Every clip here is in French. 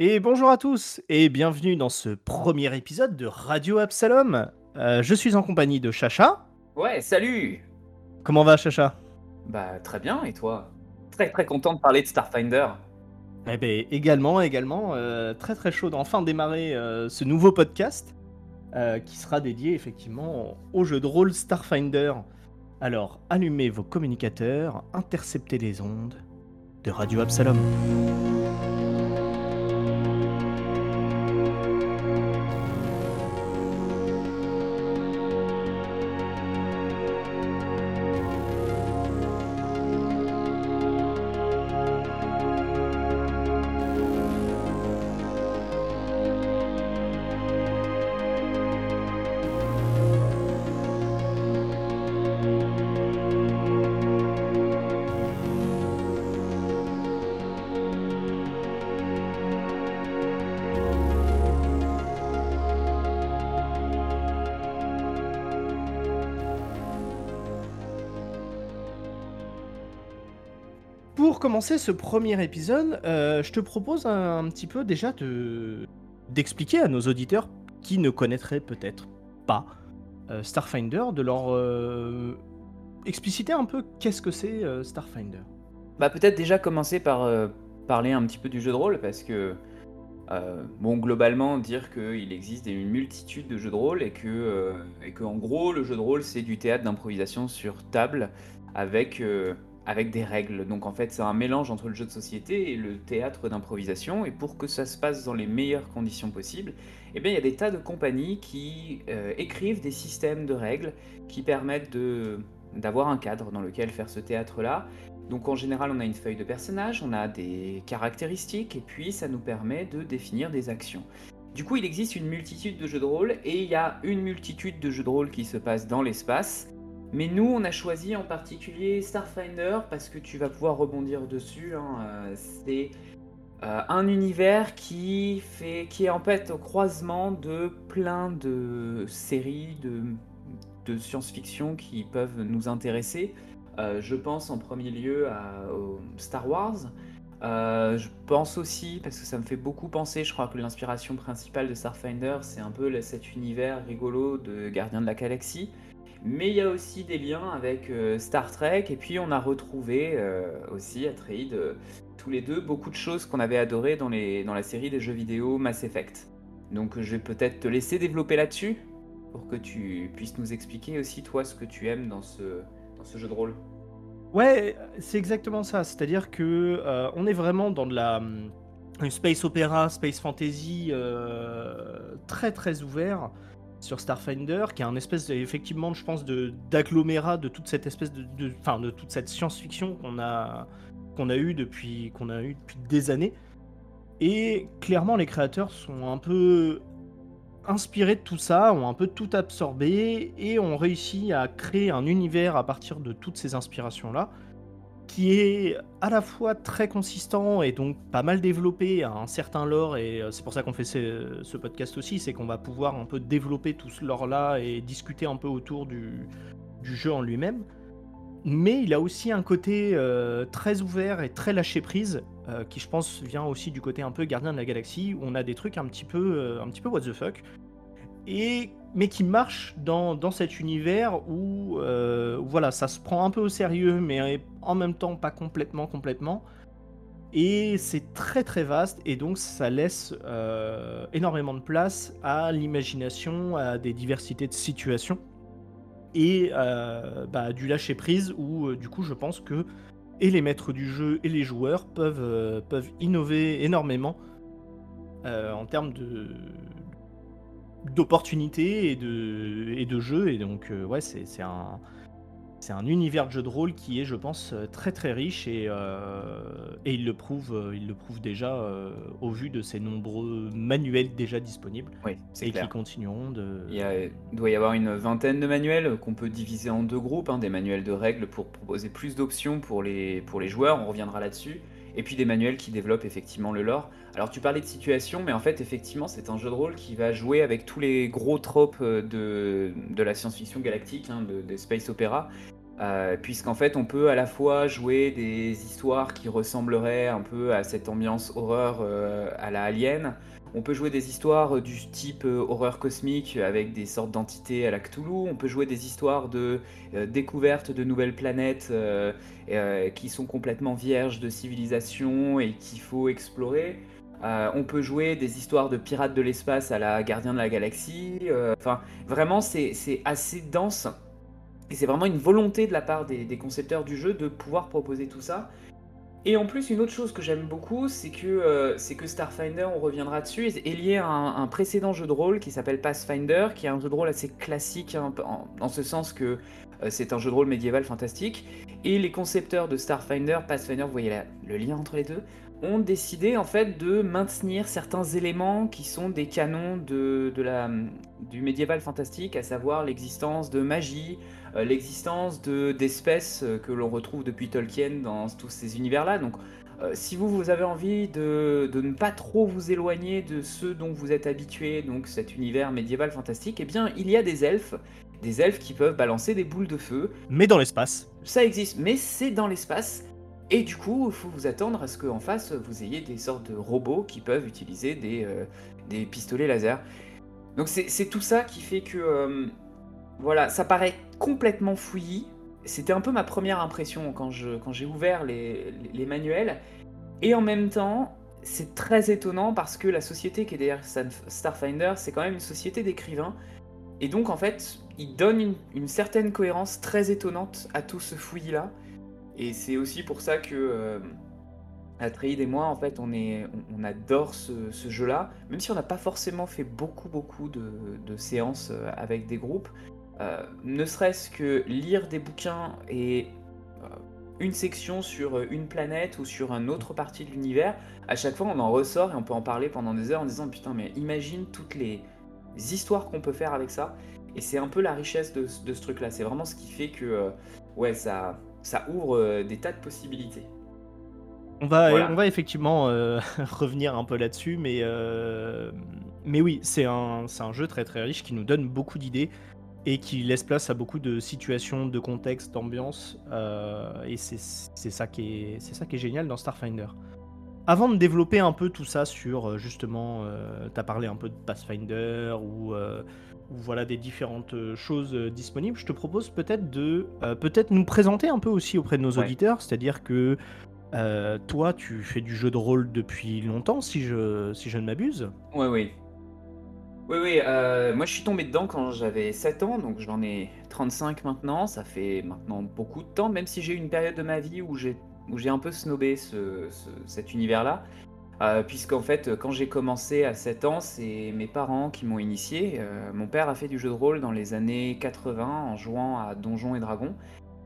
Et bonjour à tous et bienvenue dans ce premier épisode de Radio Absalom. Euh, je suis en compagnie de Chacha. Ouais, salut Comment va Chacha? Bah très bien, et toi? Très très content de parler de Starfinder. Eh ben également, également, euh, très très chaud d'enfin démarrer euh, ce nouveau podcast qui sera dédié effectivement au jeu de rôle Starfinder. Alors allumez vos communicateurs, interceptez les ondes de Radio Absalom. Commencer ce premier épisode, euh, je te propose un, petit peu déjà de d'expliquer à nos auditeurs qui ne connaîtraient peut-être pas euh, Starfinder, de leur euh, expliciter un peu qu'est-ce que c'est Starfinder. Bah peut-être déjà commencer par parler un petit peu du jeu de rôle, parce que, bon, globalement, dire qu'il existe une multitude de jeux de rôle, et que, et que en gros, le jeu de rôle, c'est du théâtre d'improvisation sur table, avec, avec des règles. Donc en fait, c'est un mélange entre le jeu de société et le théâtre d'improvisation, et pour que ça se passe dans les meilleures conditions possibles, eh bien, il y a des tas de compagnies qui euh, écrivent des systèmes de règles qui permettent de d'avoir un cadre dans lequel faire ce théâtre-là. Donc en général, on a une feuille de personnage, on a des caractéristiques, et puis ça nous permet de définir des actions. Du coup, il existe une multitude de jeux de rôle, et il y a une multitude de jeux de rôle qui se passent dans l'espace. Mais nous, on a choisi en particulier Starfinder, parce que tu vas pouvoir rebondir dessus. hein, euh, c'est euh, un univers qui, fait, qui est en fait au croisement de plein de séries de, science-fiction qui peuvent nous intéresser. Euh, je pense en premier lieu à Star Wars. Je pense aussi, parce que ça me fait beaucoup penser, je crois que l'inspiration principale de Starfinder, c'est un peu cet univers rigolo de Gardien de la Galaxie. Mais il y a aussi des liens avec euh, Star Trek, et puis on a retrouvé euh, aussi, Atreide, euh, tous les deux, beaucoup de choses qu'on avait adorées dans, les, dans la série des jeux vidéo Mass Effect. Donc je vais peut-être te laisser développer là-dessus, pour que tu puisses nous expliquer aussi, toi, ce que tu aimes dans ce, dans ce jeu de rôle. Ouais, c'est exactement ça. C'est-à-dire que on est vraiment dans de la hum, une space opéra, space fantasy très très ouvert sur Starfinder, qui est un espèce de- effectivement, je pense, de d'agglomérat de toute cette espèce de, de, enfin, de toute cette science-fiction qu'on a qu'on a eu depuis qu'on a eu depuis des années. Et clairement, les créateurs sont un peu inspirés de tout ça, ont un peu tout absorbé et ont réussi à créer un univers à partir de toutes ces inspirations-là, qui est à la fois très consistant et donc pas mal développé à un certain lore, et euh, c'est pour ça qu'on fait ce, podcast aussi, c'est qu'on va pouvoir un peu développer tout ce lore-là et discuter un peu autour du, jeu en lui-même. Mais il a aussi un côté euh, très ouvert et très lâché prise, euh, qui je pense vient aussi du côté un peu gardien de la galaxie, où on a des trucs un petit peu, un petit peu what the fuck, et mais qui marchent dans, dans cet univers où, euh, où, voilà, ça se prend un peu au sérieux, mais en même temps pas complètement, complètement. Et c'est très très vaste, et donc ça laisse euh, énormément de place à l'imagination, à des diversités de situations et euh, bah, du lâcher prise où du coup je pense que et les maîtres du jeu et les joueurs peuvent, peuvent innover énormément en termes de d'opportunités et de, et de jeux. Et donc euh, ouais c'est c'est un c'est un univers de jeu de rôle qui est je pense euh, très très riche. Et, euh, et il le prouve il le prouve déjà au vu de ses nombreux manuels déjà disponibles. Oui, c'est et clair. qui continueront de Il, y a- il doit y avoir une vingtaine de manuels qu'on peut diviser en deux groupes, hein, des manuels de règles pour proposer plus d'options pour les, pour les joueurs, on reviendra là-dessus, et puis des manuels qui développent effectivement le lore. Alors tu parlais de situation, mais en fait effectivement c'est un jeu de rôle qui va jouer avec tous les gros tropes euh, de, la science-fiction galactique, hein, de, des space opéra, Euh, puisqu'en fait, on peut à la fois jouer des histoires qui ressembleraient un peu à cette ambiance horreur euh, à la Alien. On peut jouer des histoires du type euh, horreur cosmique avec des sortes d'entités à la Cthulhu. On peut jouer des histoires de découverte de nouvelles planètes qui sont complètement vierges de civilisation et qu'il faut explorer. on peut jouer des histoires de pirates de l'espace à la Gardien de la Galaxie. Enfin, vraiment, c'est assez dense et c'est vraiment une volonté de la part des, concepteurs du jeu de pouvoir proposer tout ça. Et en plus, une autre chose que j'aime beaucoup, c'est que, euh, que Starfinder, on reviendra dessus, est, lié à un, précédent jeu de rôle qui s'appelle Pathfinder, qui est un jeu de rôle assez classique, hein, en, ce sens que euh, c'est un jeu de rôle médiéval fantastique. Et les concepteurs de Starfinder, Pathfinder, vous voyez le lien entre les deux, ont décidé en fait de maintenir certains éléments qui sont des canons de, de la, du médiéval fantastique, à savoir l'existence de magie, l'existence d'espèces euh, que l'on retrouve depuis Tolkien dans tous ces univers-là. Donc, euh, si vous, vous avez envie de, de, ne pas trop vous éloigner de ceux dont vous êtes habitué, donc cet univers médiéval fantastique, eh bien, il y a des elfes, des elfes qui peuvent balancer des boules de feu. Mais dans l'espace. Ça existe, mais c'est dans l'espace. Et du coup, il faut vous attendre à ce qu'en face, vous ayez des sortes de robots qui peuvent utiliser des, des pistolets laser. Donc c'est tout ça qui fait que voilà, ça paraît complètement fouillis. C'était un peu ma première impression quand j'ai ouvert les, manuels. Et en même temps, c'est très étonnant parce que la société qui est derrière Starfinder, c'est quand même une société d'écrivains. Et donc, en fait, il donne une, certaine cohérence très étonnante à tout ce fouillis-là. Et c'est aussi pour ça que euh, et moi, en fait, on, adore ce, jeu-là. Même si on n'a pas forcément fait beaucoup, beaucoup de, de séances euh, avec des groupes. Euh, ne serait-ce que lire des bouquins et euh, une section sur euh, une planète ou sur une autre partie de l'univers, à chaque fois on en ressort et on peut en parler pendant des heures en disant putain mais imagine toutes les histoires qu'on peut faire avec ça. Et c'est un peu la richesse de, ce truc-là. C'est vraiment ce qui fait que ouais ça, ça ouvre des tas de possibilités. On va, on va effectivement revenir un peu là-dessus, mais, mais oui, c'est un, un jeu très très riche qui nous donne beaucoup d'idées et qui laisse place à beaucoup de situations, de contextes, d'ambiance. Euh, et c'est ça, qui est, ça qui est génial dans Starfinder. Avant de développer un peu tout ça sur euh, justement, euh, tu as parlé un peu de Pathfinder ou, voilà des différentes choses disponibles, je te propose peut-être de peut-être nous présenter un peu aussi auprès de nos auditeurs, c'est-à-dire que toi tu fais du jeu de rôle depuis longtemps si je, si je ne m'abuse. Oui, oui. Oui, oui, euh, moi je suis tombé dedans quand j'avais 7 ans, donc j'en ai 35 maintenant, ça fait maintenant beaucoup de temps, même si j'ai eu une période de ma vie où j'ai où j'ai un peu snobé ce, cet univers-là, euh, puisqu'en fait quand j'ai commencé à 7 ans, c'est mes parents qui m'ont initié. Euh, mon père a fait du jeu de rôle dans les années 80 en jouant à Donjons et Dragons.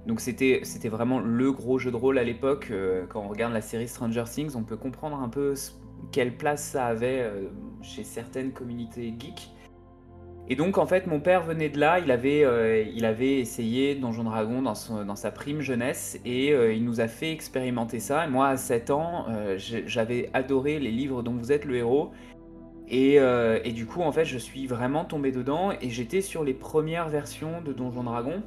Donc c'était c'était vraiment le gros jeu de rôle à l'époque. quand on regarde la série Stranger Things, on peut comprendre un peu quelle place ça avait euh, chez certaines communautés geeks. Et donc en fait mon père venait de là, il avait, euh, il avait essayé Donjon Dragon dans, sa prime jeunesse et euh, il nous a fait expérimenter ça. Moi à 7 ans, j'avais adoré les livres dont vous êtes le héros. Et, et, du coup en fait je suis vraiment tombé dedans et j'étais sur les premières versions de Donjon Dragon.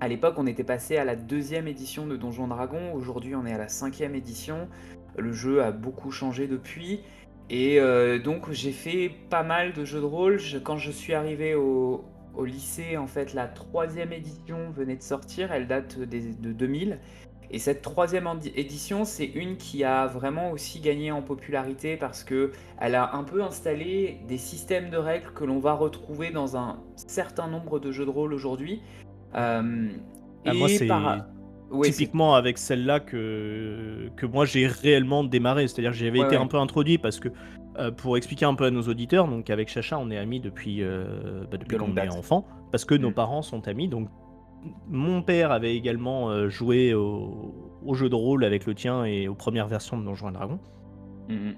À l'époque on était passé à la deuxième édition de Donjon Dragon, aujourd'hui on est à la cinquième édition. Le jeu a beaucoup changé depuis. Et euh, donc j'ai fait pas mal de jeux de rôle. quand je suis arrivé au, lycée, en fait, la troisième édition venait de sortir. Elle date de 2000. Et cette troisième édition, c'est une qui a vraiment aussi gagné en popularité parce que elle a un peu installé des systèmes de règles que l'on va retrouver dans un certain nombre de jeux de rôle aujourd'hui. Euh, ah, moi, c'est typiquement avec celle-là que, que moi j'ai réellement démarré. C'est-à-dire que j'avais été un peu introduit parce que, euh, pour expliquer un peu à nos auditeurs, donc avec Chacha, on est amis depuis, euh, bah, depuis qu'on est enfant, parce que nos mm. parents sont amis. Donc mon père avait également euh, joué au, au, jeu de rôle avec le tien et aux premières versions de Donjons et Dragons. Mm, mm.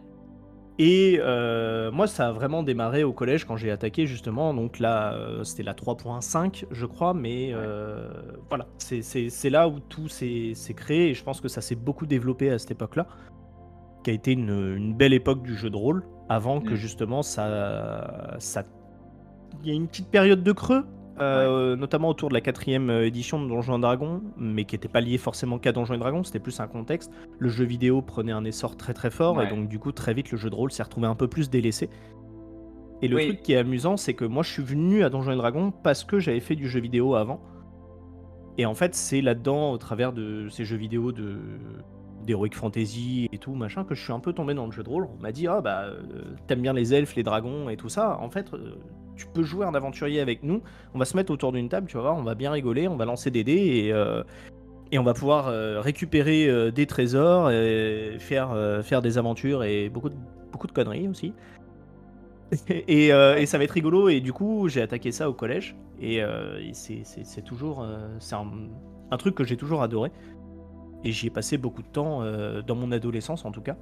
Et euh, moi, ça a vraiment démarré au collège quand j'ai attaqué justement. Donc là, euh, c'était la 3.5, je crois, mais euh, voilà, c'est là où tout s'est créé et je pense que ça s'est beaucoup développé à cette époque-là, qui a été une, belle époque du jeu de rôle, avant que mm. justement ça, ça... Il y a une petite période de creux, euh, notamment autour de la quatrième euh, édition de Donjons et Dragons, mais qui n'était pas lié forcément qu'à Donjons et Dragons, c'était plus un contexte. Le jeu vidéo prenait un essor très très fort, et donc du coup très vite le jeu de rôle s'est retrouvé un peu plus délaissé. Et le truc qui est amusant, c'est que moi je suis venu à Donjons et Dragons parce que j'avais fait du jeu vidéo avant. Et en fait, c'est là-dedans, au travers de ces jeux vidéo de d'Heroic Fantasy et tout, machin, que je suis un peu tombé dans le jeu de rôle. On m'a dit, ah bah, euh, t'aimes bien les elfes, les dragons et tout ça. En fait, tu peux jouer un aventurier avec nous. On va se mettre autour d'une table, tu vas voir, on va bien rigoler, on va lancer des dés et, euh, et on va pouvoir euh, récupérer euh, des trésors, et faire, faire des aventures et beaucoup de, beaucoup de conneries aussi. et, et, ça va être rigolo. Et du coup, j'ai attaqué ça au collège. Et, c'est toujours. c'est un, un, truc que j'ai toujours adoré. Et j'y ai passé beaucoup de temps, dans mon adolescence en tout cas.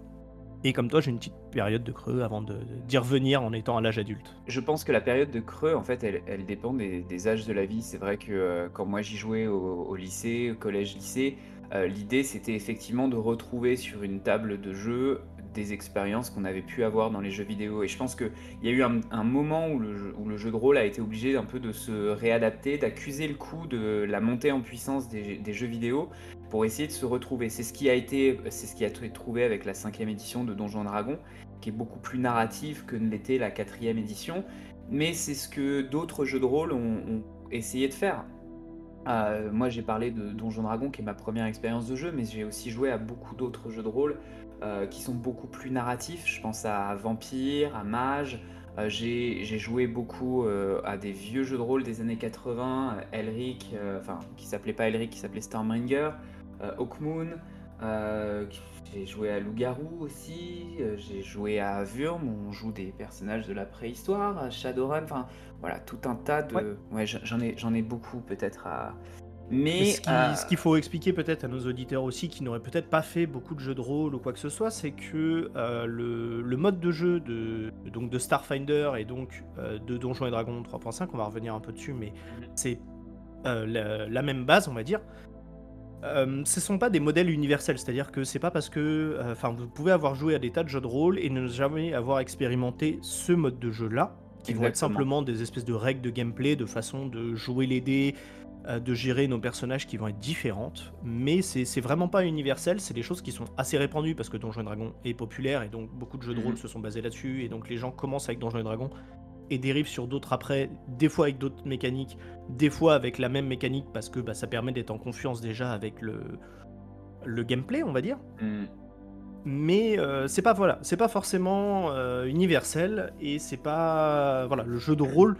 Et comme toi, j'ai une petite période de creux avant d'y revenir en étant à l'âge adulte. Je pense que la période de creux, en fait, elle, dépend des, âges de la vie. C'est vrai que euh, quand moi j'y jouais au, lycée, au collège-lycée, euh, l'idée c'était effectivement de retrouver sur une table de jeu des expériences qu'on avait pu avoir dans les jeux vidéo. Et je pense qu'il y a eu un, moment où le, jeu, de rôle a été obligé un peu de se réadapter, d'accuser le coup de la montée en puissance des jeux vidéo pour essayer de se retrouver. C'est ce qui a été, c'est ce qui a été trouvé avec la cinquième édition de Donjons Dragon, qui est beaucoup plus narrative que ne l'était la quatrième édition. Mais c'est ce que d'autres jeux de rôle ont, essayé de faire. Euh, moi, j'ai parlé de Donjons Dragon, qui est ma première expérience de jeu, mais j'ai aussi joué à beaucoup d'autres jeux de rôle euh, qui sont beaucoup plus narratifs. Je pense à Vampire, à Mage. Euh, j'ai joué beaucoup à des vieux jeux de rôle des années 80, Elric, enfin qui s'appelait pas Elric, qui s'appelait Stormbringer. Euh, Hawkmoon. Euh, j'ai joué à Loup-Garou aussi, euh, j'ai joué à Wurm, où on joue des personnages de la préhistoire, à Shadowrun, enfin voilà, tout un tas de. Ouais, j'en ai, j'en ai beaucoup peut-être à. Mais, ce qu'il faut expliquer peut-être à nos auditeurs aussi qui n'auraient peut-être pas fait beaucoup de jeux de rôle ou quoi que ce soit, c'est que le, le, mode de jeu de, donc de Starfinder et donc de Donjons et Dragons 3.5, on va revenir un peu dessus, mais mhm. c'est la, même base, on va dire. Euh, ce ne sont pas des modèles universels, c'est-à-dire que c'est pas parce que, euh, enfin, vous pouvez avoir joué à des tas de jeux de rôle et ne jamais avoir expérimenté ce mode de jeu-là, qui vont être simplement des espèces de règles de gameplay, de façon de jouer les dés, euh, de gérer nos personnages qui vont être différentes. Mais c'est vraiment pas universel, c'est des choses qui sont assez répandues parce que Donjons Dragon est populaire et donc beaucoup de jeux de rôle mhm. se sont basés là-dessus et donc les gens commencent avec Donjons Dragon et dérive sur d'autres après, des fois avec d'autres mécaniques, des fois avec la même mécanique parce que bah, ça permet d'être en confiance déjà avec le, le gameplay, on va dire. Mm. Mais euh, c'est pas voilà, c'est pas forcément euh, universel et c'est pas voilà, le jeu de rôle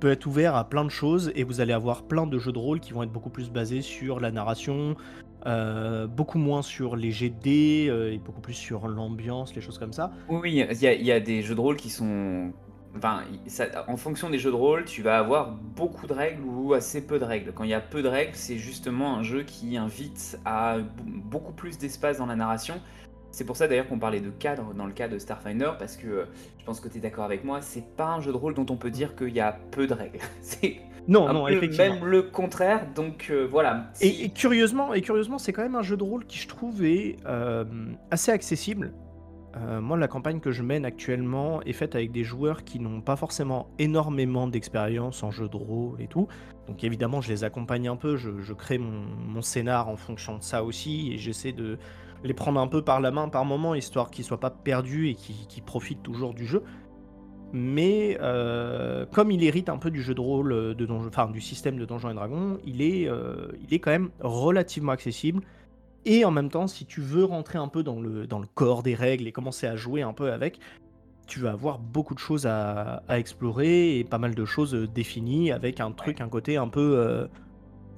peut être ouvert à plein de choses et vous allez avoir plein de jeux de rôle qui vont être beaucoup plus basés sur la narration, euh, beaucoup moins sur les GD et beaucoup plus sur l'ambiance, les choses comme ça. Oui, il y, y, a des jeux de rôle qui sont Enfin, en fonction des jeux de rôle, tu vas avoir beaucoup de règles ou assez peu de règles. Quand il y a peu de règles, c'est justement un jeu qui invite à beaucoup plus d'espace dans la narration. C'est pour ça d'ailleurs qu'on parlait de cadre dans le cas de Starfinder, parce que euh, je pense que tu es d'accord avec moi, c'est pas un jeu de rôle dont on peut dire qu'il y a peu de règles. c'est non, non, effectivement. Même le contraire, donc euh, voilà. Et, curieusement, et curieusement, c'est quand même un jeu de rôle qui je trouve est euh, assez accessible. Euh, moi, la campagne que je mène actuellement est faite avec des joueurs qui n'ont pas forcément énormément d'expérience en jeu de rôle et tout. Donc évidemment, je les accompagne un peu, je, crée mon, scénar en fonction de ça aussi, et j'essaie de les prendre un peu par la main par moment, histoire qu'ils soient pas perdus et qu'ils profitent toujours du jeu. Mais euh, comme il hérite un peu du jeu de rôle, de enfin du système de Donjons et Dragons, il est, euh, il est quand même relativement accessible. Et en même temps, si tu veux rentrer un peu dans le, dans le corps des règles et commencer à jouer un peu avec, tu vas avoir beaucoup de choses à, explorer et pas mal de choses euh, définies avec un truc, un côté un peu euh,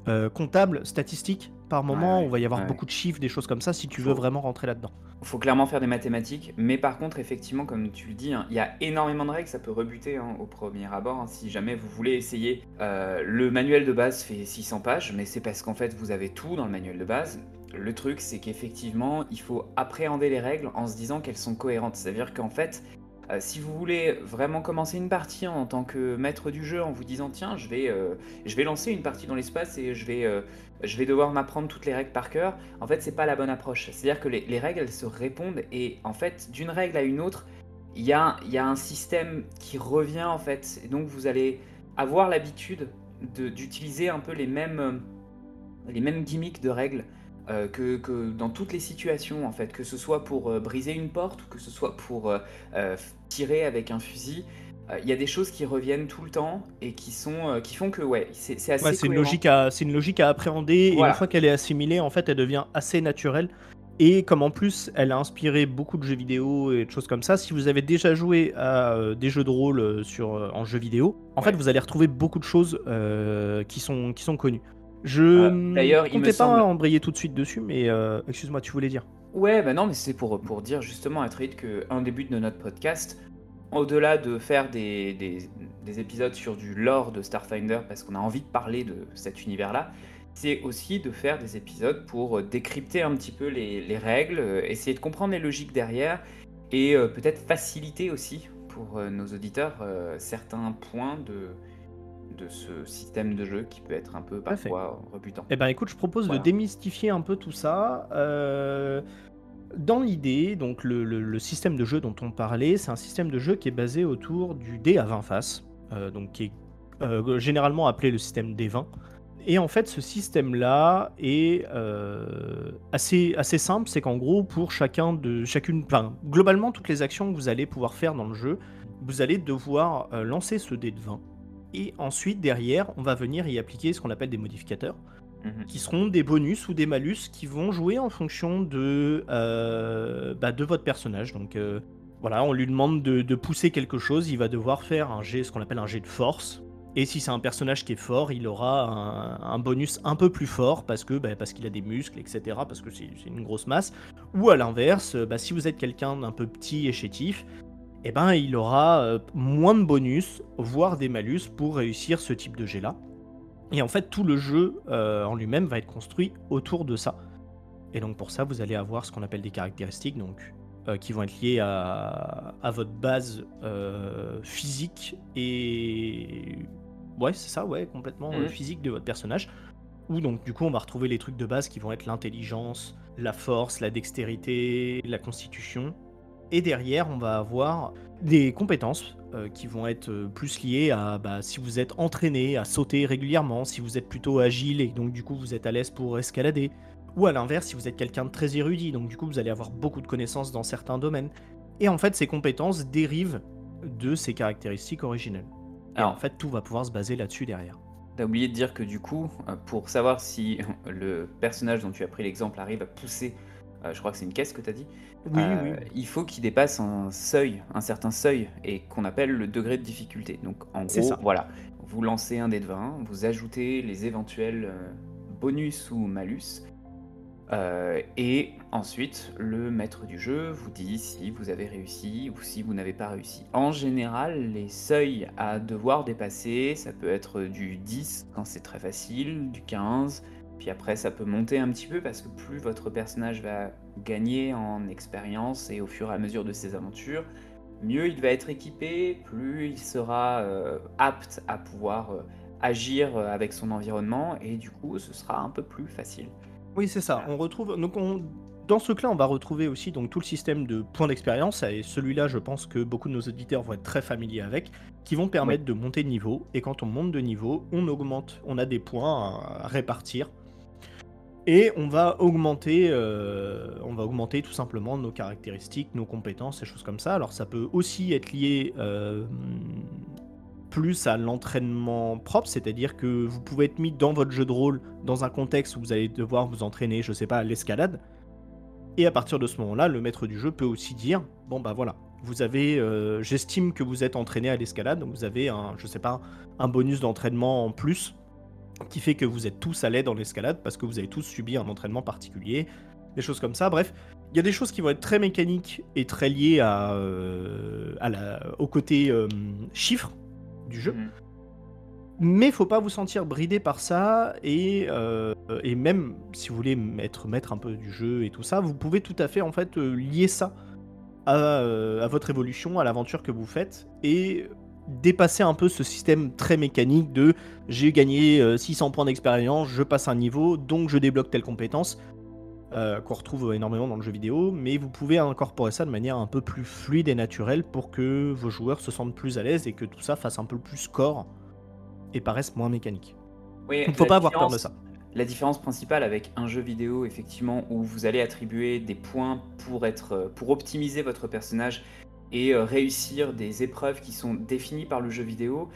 euh, comptable, statistique par moment. on va y avoir beaucoup de chiffres, des choses comme ça si tu veux vraiment rentrer là-dedans. Il faut clairement faire des mathématiques, mais par contre, effectivement, comme tu le dis, hein, il y a énormément de règles, ça peut rebuter hein, au premier abord. Hein, si jamais vous voulez essayer, le manuel de base fait 600 pages, mais c'est parce qu'en fait, vous avez tout dans le manuel de base. Le truc, c'est qu'effectivement, il faut appréhender les règles en se disant qu'elles sont cohérentes. C'est-à-dire qu'en fait, euh, si vous voulez vraiment commencer une partie en tant que maître du jeu en vous disant tiens je vais, euh, lancer une partie dans l'espace et je vais, euh, je vais devoir m'apprendre toutes les règles par cœur, en fait c'est pas la bonne approche. C'est-à-dire que les, règles elles se répondent et en fait d'une règle à une autre, il y a, y a un système qui revient en fait. Et donc vous allez avoir l'habitude d'utiliser un peu les mêmes gimmicks de règles euh, que, que, dans toutes les situations, en fait, que ce soit pour euh, briser une porte ou que ce soit pour euh, tirer avec un fusil. Il y a des choses qui reviennent tout le temps et qui, sont, qui font que ouais, c'est assez. Ouais, c'est une, logique à, une logique à appréhender et une fois qu'elle est assimilée, en fait, elle devient assez naturelle. Et comme en plus, elle a inspiré beaucoup de jeux vidéo et de choses comme ça, si vous avez déjà joué à des jeux de rôle sur, en jeux vidéo, en fait, vous allez retrouver beaucoup de choses qui, sont, qui sont connues. Je euh, D'ailleurs, comptais pas semble... embrayer tout de suite dessus, mais euh, excuse-moi, tu voulais dire. Ouais, bah non, mais c'est pour, pour dire justement à Trade qu'un des buts de notre podcast, au-delà de faire des, des, épisodes sur du lore de Starfinder, parce qu'on a envie de parler de cet univers-là, c'est aussi de faire des épisodes pour décrypter un petit peu les, les règles, essayer de comprendre les logiques derrière, et euh, peut-être faciliter aussi pour nos auditeurs certains points de, de ce système de jeu qui peut être un peu parfois rebutant. Eh ben écoute, je propose de démystifier un peu tout ça. Euh, dans l'idée, donc le, système de jeu dont on parlait, c'est un système de jeu qui est basé autour du dé à 20 faces, euh, donc qui est euh, généralement appelé le système D20. Et en fait, ce système-là est assez, assez simple, c'est qu'en gros, pour chacun de chacune, enfin, globalement, toutes les actions que vous allez pouvoir faire dans le jeu, vous allez devoir lancer ce dé de 20 et ensuite, derrière, on va venir y appliquer ce qu'on appelle des modificateurs, mhm. qui seront des bonus ou des malus qui vont jouer en fonction de, euh, bah, de votre personnage. Donc euh, voilà, on lui demande de, pousser quelque chose, il va devoir faire un jet, ce qu'on appelle un jet de force. Et si c'est un personnage qui est fort, il aura un, bonus un peu plus fort parce que bah, parce qu'il a des muscles, etc. Parce que c'est une grosse masse. Ou à l'inverse, bah, si vous êtes quelqu'un d'un peu petit et chétif, eh ben, il aura euh, moins de bonus, voire des malus pour réussir ce type de jet-là. Et en fait, tout le jeu euh, en lui-même va être construit autour de ça. Et donc pour ça, vous allez avoir ce qu'on appelle des caractéristiques, donc euh, qui vont être liées à, votre base physique et ouais, c'est ça, ouais, complètement mmh. physique de votre personnage. Où donc du coup, on va retrouver les trucs de base qui vont être l'intelligence, la force, la dextérité, la constitution, et derrière, on va avoir des compétences euh, qui vont être euh, plus liées à bah, si vous êtes entraîné à sauter régulièrement, si vous êtes plutôt agile et donc du coup vous êtes à l'aise pour escalader. Ou à l'inverse, si vous êtes quelqu'un de très érudit, donc du coup vous allez avoir beaucoup de connaissances dans certains domaines. Et en fait, ces compétences dérivent de ces caractéristiques originelles. Alors en fait, tout va pouvoir se baser là-dessus derrière. T'as oublié de dire que du coup, euh, pour savoir si le personnage dont tu as pris l'exemple arrive à pousser je crois que c'est une caisse que tu as dit, oui, oui. Euh, il faut qu'il dépasse un seuil, un certain seuil, et qu'on appelle le degré de difficulté. Donc en gros, voilà, vous lancez un dé de 20, vous ajoutez les éventuels euh, bonus ou malus, et ensuite le maître du jeu vous dit si vous avez réussi ou si vous n'avez pas réussi. En général, les seuils à devoir dépasser, ça peut être du 10 quand c'est très facile, du 15, puis après, ça peut monter un petit peu parce que plus votre personnage va gagner en expérience et au fur et à mesure de ses aventures, mieux il va être équipé, plus il sera euh, apte à pouvoir euh, agir euh, avec son environnement et du coup, ce sera un peu plus facile. Oui, c'est ça. On retrouve donc dans ce cas, on va retrouver aussi donc tout le système de points d'expérience et celui-là, je pense que beaucoup de nos auditeurs vont être très familiers avec, qui vont permettre de monter de niveau. Et quand on monte de niveau, on augmente, on a des points à répartir et on va augmenter, euh, on va augmenter tout simplement nos caractéristiques, nos compétences, et choses comme ça. Alors ça peut aussi être lié euh, plus à l'entraînement propre, c'est-à-dire que vous pouvez être mis dans votre jeu de rôle dans un contexte où vous allez devoir vous entraîner, je sais pas, à l'escalade. Et à partir de ce moment-là, le maître du jeu peut aussi dire, bon bah voilà, vous avez, euh, j'estime que vous êtes entraîné à l'escalade, donc vous avez un, je sais pas, un bonus d'entraînement en plus qui fait que vous êtes tous à l'aide dans l'escalade parce que vous avez tous subi un entraînement particulier, des choses comme ça. Bref, il y a des choses qui vont être très mécaniques et très liées à, euh, à la, au côté euh, chiffre du jeu. Mhm. Mais faut pas vous sentir bridé par ça et, euh, et même si vous voulez être maître un peu du jeu et tout ça, vous pouvez tout à fait en fait lier ça à, à votre évolution, à l'aventure que vous faites et dépasser un peu ce système très mécanique de j'ai gagné 600 euh, points d'expérience, je passe un niveau, donc je débloque telle compétence, euh, qu'on retrouve énormément dans le jeu vidéo, mais vous pouvez incorporer ça de manière un peu plus fluide et naturelle pour que vos joueurs se sentent plus à l'aise et que tout ça fasse un peu plus score et paraissent moins mécaniques. Oui, Il ne faut pas avoir peur de ça. La différence principale avec un jeu vidéo, effectivement, où vous allez attribuer des points pour, être, pour optimiser votre personnage et euh, réussir des épreuves qui sont définies par le jeu vidéo,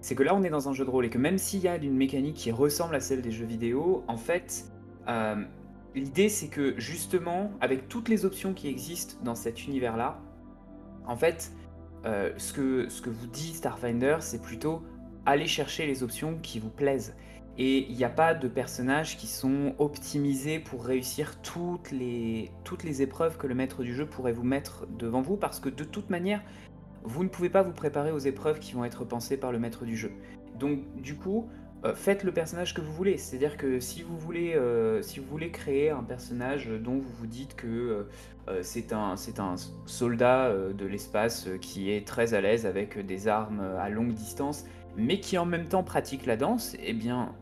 c'est que là on est dans un jeu de rôle et que même s'il y a une mécanique qui ressemble à celle des jeux vidéo, en fait, euh, l'idée c'est que justement, avec toutes les options qui existent dans cet univers-là, en fait, euh, ce, que, ce que vous dit Starfinder, c'est plutôt aller chercher les options qui vous plaisent. Et il n'y a pas de personnages qui sont optimisés pour réussir toutes les, toutes les épreuves que le maître du jeu pourrait vous mettre devant vous, parce que de toute manière, vous ne pouvez pas vous préparer aux épreuves qui vont être pensées par le maître du jeu. Donc du coup, euh, faites le personnage que vous voulez. C'est-à-dire que si vous voulez, euh, si vous voulez créer un personnage dont vous vous dites que euh, c'est un, un soldat de l'espace qui est très à l'aise avec des armes à longue distance, mais qui en même temps pratique la danse, eh bien,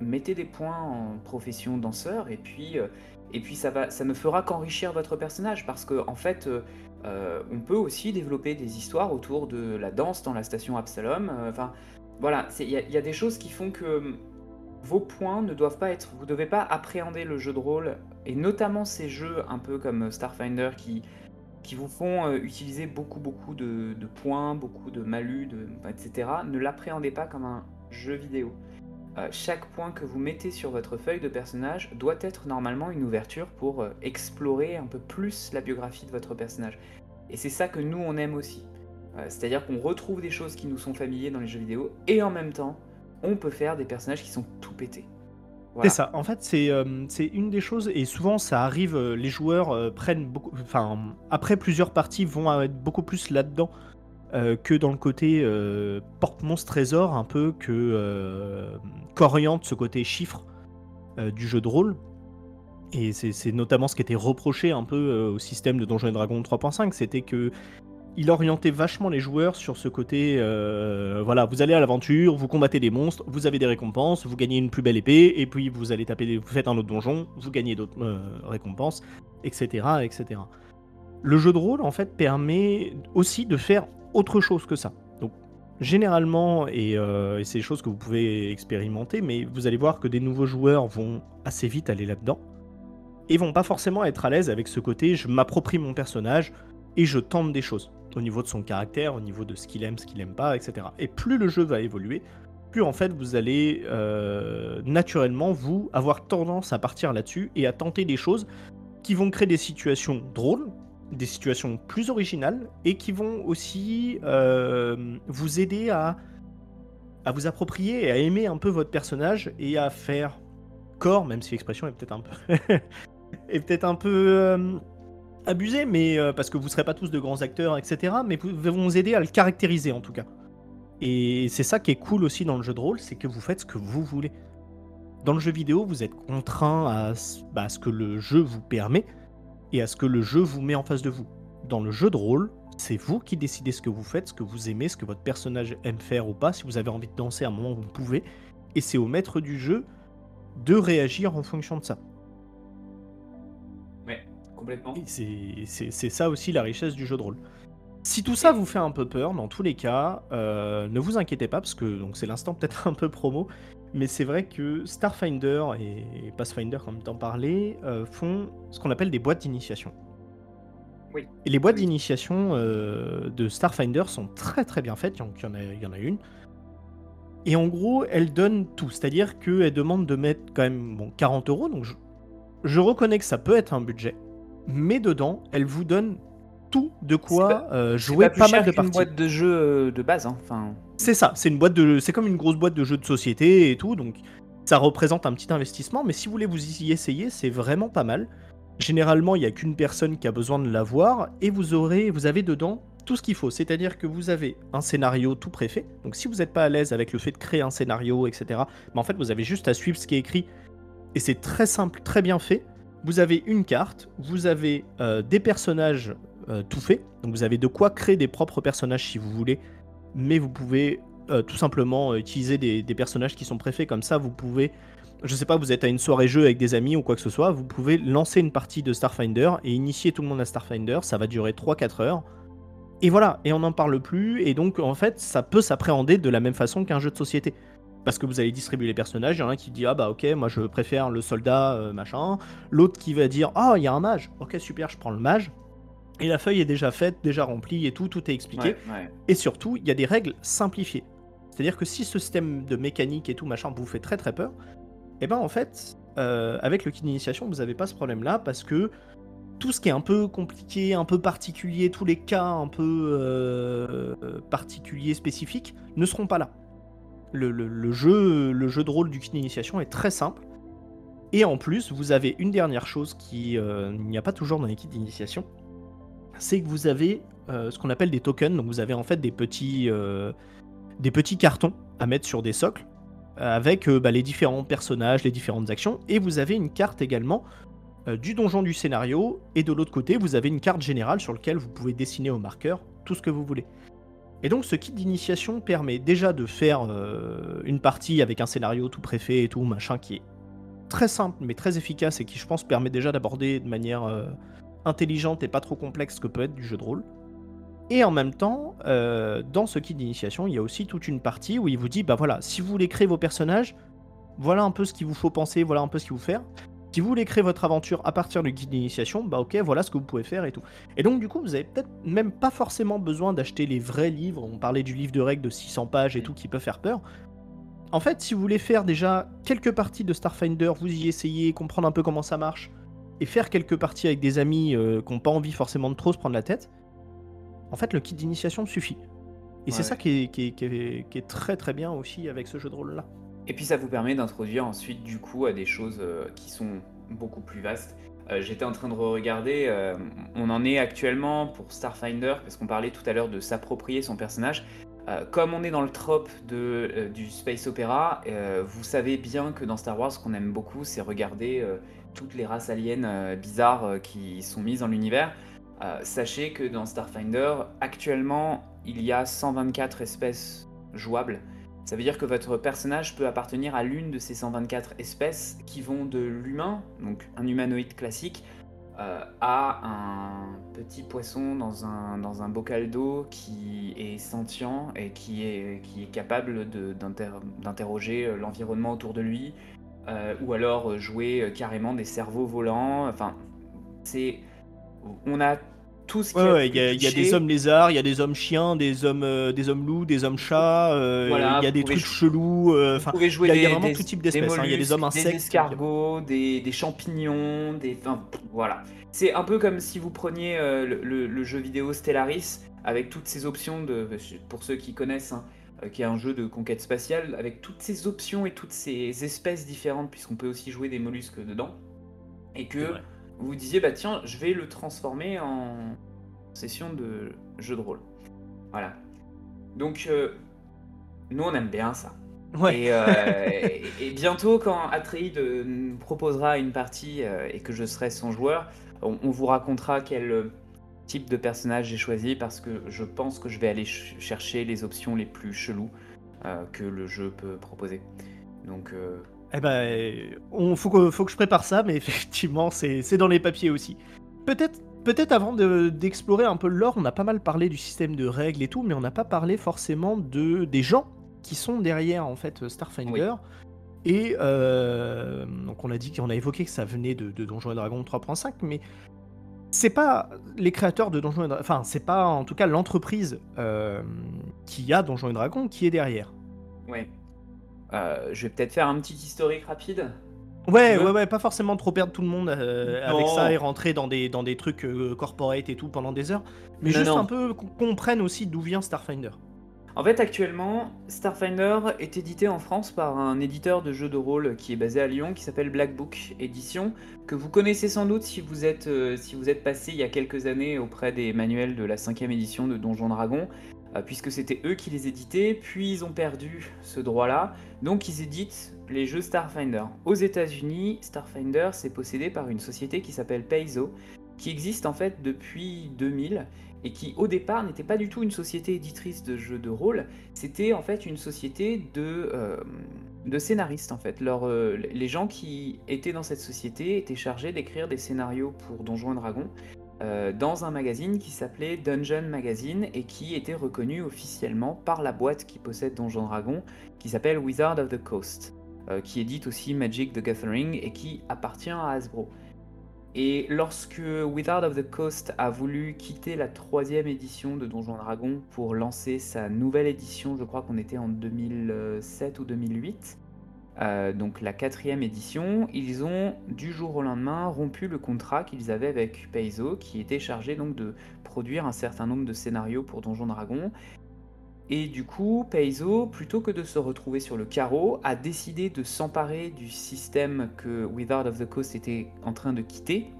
mettez des points en profession danseur et puis, euh, et puis ça, va, ça ne fera qu'enrichir votre personnage parce que en fait, euh, euh, on peut aussi développer des histoires autour de la danse dans la station Absalom. Enfin, voilà, il y, a- des choses qui font que hum, vos points ne doivent pas être. Vous ne devez pas appréhender le jeu de rôle et notamment ces jeux un peu comme Starfinder qui vous font utiliser beaucoup beaucoup de, points, beaucoup de malus, etc. Ne l'appréhendez pas comme un jeu vidéo. Euh, chaque point que vous mettez sur votre feuille de personnage doit être normalement une ouverture pour euh, explorer un peu plus la biographie de votre personnage. Et c'est ça que nous on aime aussi. Euh, C'est-à-dire qu'on retrouve des choses qui nous sont familiers dans les jeux vidéo et en même temps on peut faire des personnages qui sont tout pétés. C'est ça. En fait, c'est une des choses, et souvent ça arrive, les joueurs prennent beaucoup. Enfin, après plusieurs parties, vont être beaucoup plus là-dedans euh, que dans le côté euh, porte-monstre trésor, un peu que euh, qu'oriente ce côté chiffre du jeu de rôle. Et c'est notamment ce qui était reproché un peu au système de Donjons et Dragons 3.5, c'était que il orientait vachement les joueurs sur ce côté, voilà, vous allez à l'aventure, vous combattez des monstres, vous avez des récompenses, vous gagnez une plus belle épée, et puis vous allez taper, vous faites un autre donjon, vous gagnez d'autres récompenses, etc., etc. Le jeu de rôle, en fait, permet aussi de faire autre chose que ça. Donc, généralement, et, euh, et c'est des choses que vous pouvez expérimenter, mais vous allez voir que des nouveaux joueurs vont assez vite aller là-dedans, et vont pas forcément être à l'aise avec ce côté, je m'approprie mon personnage, et je tente des choses au niveau de son caractère, au niveau de ce qu'il aime, ce qu'il aime pas, etc. Et plus le jeu va évoluer, plus en fait vous allez euh, naturellement vous avoir tendance à partir là-dessus et à tenter des choses qui vont créer des situations drôles, des situations plus originales et qui vont aussi euh, vous aider à, à vous approprier et à aimer un peu votre personnage et à faire corps, même si l'expression est peut-être un peu est peut-être un peu euh, abusé, mais euh, parce que vous serez pas tous de grands acteurs, etc. Mais vous vont vous aider à le caractériser en tout cas. Et c'est ça qui est cool aussi dans le jeu de rôle, c'est que vous faites ce que vous voulez. Dans le jeu vidéo, vous êtes contraint à, bah, à ce que le jeu vous permet et à ce que le jeu vous met en face de vous. Dans le jeu de rôle, c'est vous qui décidez ce que vous faites, ce que vous aimez, ce que votre personnage aime faire ou pas. Si vous avez envie de danser à un moment, vous pouvez. Et c'est au maître du jeu de réagir en fonction de ça. Ouais, complètement. C'est- ça aussi la richesse du jeu de rôle. Si tout ça vous fait un peu peur, dans tous les cas, euh, ne vous inquiétez pas, parce que c'est l'instant peut-être un peu promo, mais c'est vrai que Starfinder et Pathfinder, comme t'en parlais, euh, font ce qu'on appelle des boîtes d'initiation. Oui. Et les boîtes Oui. d'initiation euh, de Starfinder sont très très bien faites, il y en a, il y en a une. Et en gros, elles donnent tout, c'est-à-dire qu'elles demandent de mettre quand même bon, 40 euros, donc je, je reconnais que ça peut être un budget, mais dedans, elles vous donnent de quoi euh, C'est jouer pas mal de parties. boîte de jeu euh, de base. hein. Enfin, C'est ça, c'est une boîte de, c'est comme une grosse boîte de jeux de société et tout, donc ça représente un petit investissement. Mais si vous voulez vous y essayer, c'est vraiment pas mal. Généralement, il n'y a qu'une personne qui a besoin de l'avoir et vous aurez, vous avez dedans tout ce qu'il faut. C'est-à-dire que vous avez un scénario tout préfet. Donc si vous n'êtes pas à l'aise avec le fait de créer un scénario, etc., mais en fait vous avez juste à suivre ce qui est écrit et c'est très simple, très bien fait. Vous avez une carte, vous avez euh, des personnages euh, tout faits, donc vous avez de quoi créer des propres personnages si vous voulez, mais vous pouvez euh, tout simplement euh, utiliser des, personnages qui sont préfaits comme ça. Vous pouvez, je sais pas, vous êtes à une soirée jeu avec des amis ou quoi que ce soit, vous pouvez lancer une partie de Starfinder et initier tout le monde à Starfinder. Ça va durer 3-4 heures. Et voilà, et on n'en parle plus, et donc en fait, ça peut s'appréhender de la même façon qu'un jeu de société. parce que vous allez distribuer les personnages. Il y en a un qui dit ah bah ok, moi je préfère le soldat machin. L'autre qui va dire ah il y a un mage. Ok super, je prends le mage. Et la feuille est déjà faite, déjà remplie et tout, tout est expliqué. Et surtout, il y a des règles simplifiées. C'est-à-dire que si ce système de mécanique et tout machin vous fait très très peur, eh ben en fait, euh, avec le kit d'initiation, vous n'avez pas ce problème-là parce que tout ce qui est un peu compliqué, un peu particulier, tous les cas un peu euh, particuliers, spécifiques, ne seront pas là. Le, jeu, le jeu de rôle du kit d'initiation est très simple. Et en plus, vous avez une dernière chose qui euh, n'y a pas toujours dans les kits d'initiation, c'est que vous avez ce qu'on appelle des tokens. Donc vous avez en fait des petits, des petits cartons à mettre sur des socles avec euh, bah, les différents personnages, les différentes actions, et vous avez une carte également euh, du donjon du scénario, et de l'autre côté, vous avez une carte générale sur laquelle vous pouvez dessiner au marqueur tout ce que vous voulez. Et donc ce kit d'initiation permet déjà de faire euh, une partie avec un scénario tout préfet et tout, machin, qui est très simple mais très efficace et qui je pense permet déjà d'aborder de manière intelligente et pas trop complexe que peut être du jeu de rôle. Et en même temps, euh, dans ce kit d'initiation, il y a aussi toute une partie où il vous dit, bah voilà, si vous voulez créer vos personnages, voilà un peu ce qu'il vous faut penser, voilà un peu ce qu'il vous faire. Si vous voulez créer votre aventure à partir du kit d'initiation, bah ok, voilà ce que vous pouvez faire et tout. Et donc du coup, vous avez peut-être même pas forcément besoin d'acheter les vrais livres. On parlait du livre de règles de 600 pages et tout qui peut faire peur. En fait, si vous voulez faire déjà quelques parties de Starfinder, vous y essayez, comprendre un peu comment ça marche, et faire quelques parties avec des amis euh, qui n'ont pas envie forcément de trop se prendre la tête, en fait, le kit d'initiation suffit. Et c'est ça qui est, très très bien aussi avec ce jeu de rôle-là. Et puis ça vous permet d'introduire ensuite du coup à des choses euh, qui sont beaucoup plus vastes. Euh, j'étais en train de regarder, euh, on en est actuellement pour Starfinder, parce qu'on parlait tout à l'heure de s'approprier son personnage. comme on est dans le trope de, du space opéra, vous savez bien que dans Star Wars, ce qu'on aime beaucoup, c'est regarder toutes les races aliens bizarres qui sont mises dans l'univers. Euh, sachez que dans Starfinder, actuellement, il y a 124 espèces jouables. Ça veut dire que votre personnage peut appartenir à l'une de ces 124 espèces qui vont de l'humain, donc un humanoïde classique, euh, à un petit poisson dans un, dans un bocal d'eau qui est sentient et qui est, qui est capable d'interroger euh, l'environnement autour de lui, ou alors jouer carrément des cerveaux volants. Enfin, c'est on a tout ce qui Il y, a des hommes lézards, il y a des hommes chiens, des hommes, euh, des hommes loups, des hommes chats, euh, il y a des trucs chelous. Euh, enfin, il y, a vraiment tout type d'espèces. Hein. Il y a des hommes insectes. Des escargots, des, champignons, des. voilà. C'est un peu comme si vous preniez le, jeu vidéo Stellaris avec toutes ces options de. Pour ceux qui connaissent, hein, qui est un jeu de conquête spatiale, avec toutes ces options et toutes ces espèces différentes, puisqu'on peut aussi jouer des mollusques dedans. Et que vous vous disiez, bah tiens, je vais le transformer en session de jeu de rôle. Voilà. Donc, euh, nous, on aime bien ça. Ouais. Euh, et, bientôt, quand Atreide nous proposera une partie euh, et que je serai son joueur, on, vous racontera quel type de personnage j'ai choisi parce que je pense que je vais aller chercher les options les plus cheloues que le jeu peut proposer. Donc, eh ben, on, faut, que, faut que je prépare ça, mais effectivement, c'est dans les papiers aussi. Peut-être peut-être avant d'explorer un peu l'or, on a pas mal parlé du système de règles et tout, mais on n'a pas parlé forcément de, des gens qui sont derrière en fait Starfinder. Et euh, donc on a dit qu'on a évoqué que ça venait de, de Donjons et Dragons 3.5, mais c'est pas les créateurs de Donjons et Dragons, enfin c'est pas en tout cas l'entreprise euh, qui a Donjons et Dragons qui est derrière. Ouais. Euh, je vais peut-être faire un petit historique rapide. Ouais, ouais, ouais, pas forcément trop perdre tout le monde euh, avec ça et rentrer dans des, dans des trucs corporate et tout pendant des heures, mais juste un peu qu'on comprenne aussi d'où vient Starfinder. En fait, actuellement, Starfinder est édité en France par un éditeur de jeux de rôle qui est basé à Lyon, qui s'appelle Black Book Édition, que vous connaissez sans doute si vous êtes, êtes passé il y a quelques années auprès des manuels de la cinquième édition de Donjon Dragon. Euh, puisque c'était eux qui les éditaient, puis ils ont perdu ce droit-là, donc ils éditent les jeux Starfinder. Aux États-Unis, Starfinder c'est possédé par une société qui s'appelle Paizo, qui existe en fait depuis 2000 et qui au départ n'était pas du tout une société éditrice de jeux de rôle, c'était en fait une société de, euh, scénaristes en fait. Euh, les gens qui étaient dans cette société étaient chargés d'écrire des scénarios pour Donjons et Dragons dans un magazine qui s'appelait Dungeon Magazine et qui était reconnu officiellement par la boîte qui possède Donjon Dragon, qui s'appelle Wizard of the Coast, qui édite aussi Magic the Gathering et qui appartient à Hasbro. Et lorsque Wizard of the Coast a voulu quitter la troisième édition de Donjons Dragon pour lancer sa nouvelle édition, je crois qu'on était en 2007 ou 2008, euh, donc la quatrième édition, ils ont du jour au lendemain rompu le contrat qu'ils avaient avec Paizo, qui était chargé donc de produire un certain nombre de scénarios pour Donjons Dragon. Et du coup, Paizo, plutôt que de se retrouver sur le carreau, a décidé de s'emparer du système que Wizard of the Coast était en train de quitter,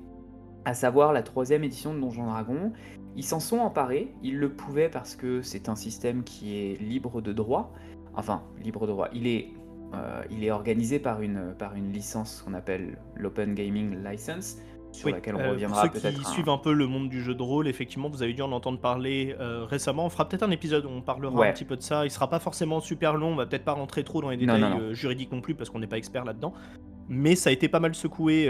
à savoir la troisième édition de Donjons Dragon. Ils s'en sont emparés, ils le pouvaient parce que c'est un système qui est libre de droit. Enfin, libre de droit. Il est, euh, il est organisé par une, par une licence qu'on appelle l'Open Gaming License, sur laquelle on euh, reviendra peut-être. Ceux qui suivent un peu le monde du jeu de rôle, effectivement, vous avez dû en entendre parler euh, récemment. On fera peut-être un épisode où on parlera un petit peu de ça. Il sera pas forcément super long, on va peut-être pas rentrer trop dans les détails euh, juridiques non plus parce qu'on n'est pas expert là-dedans. Mais ça a été pas mal secoué.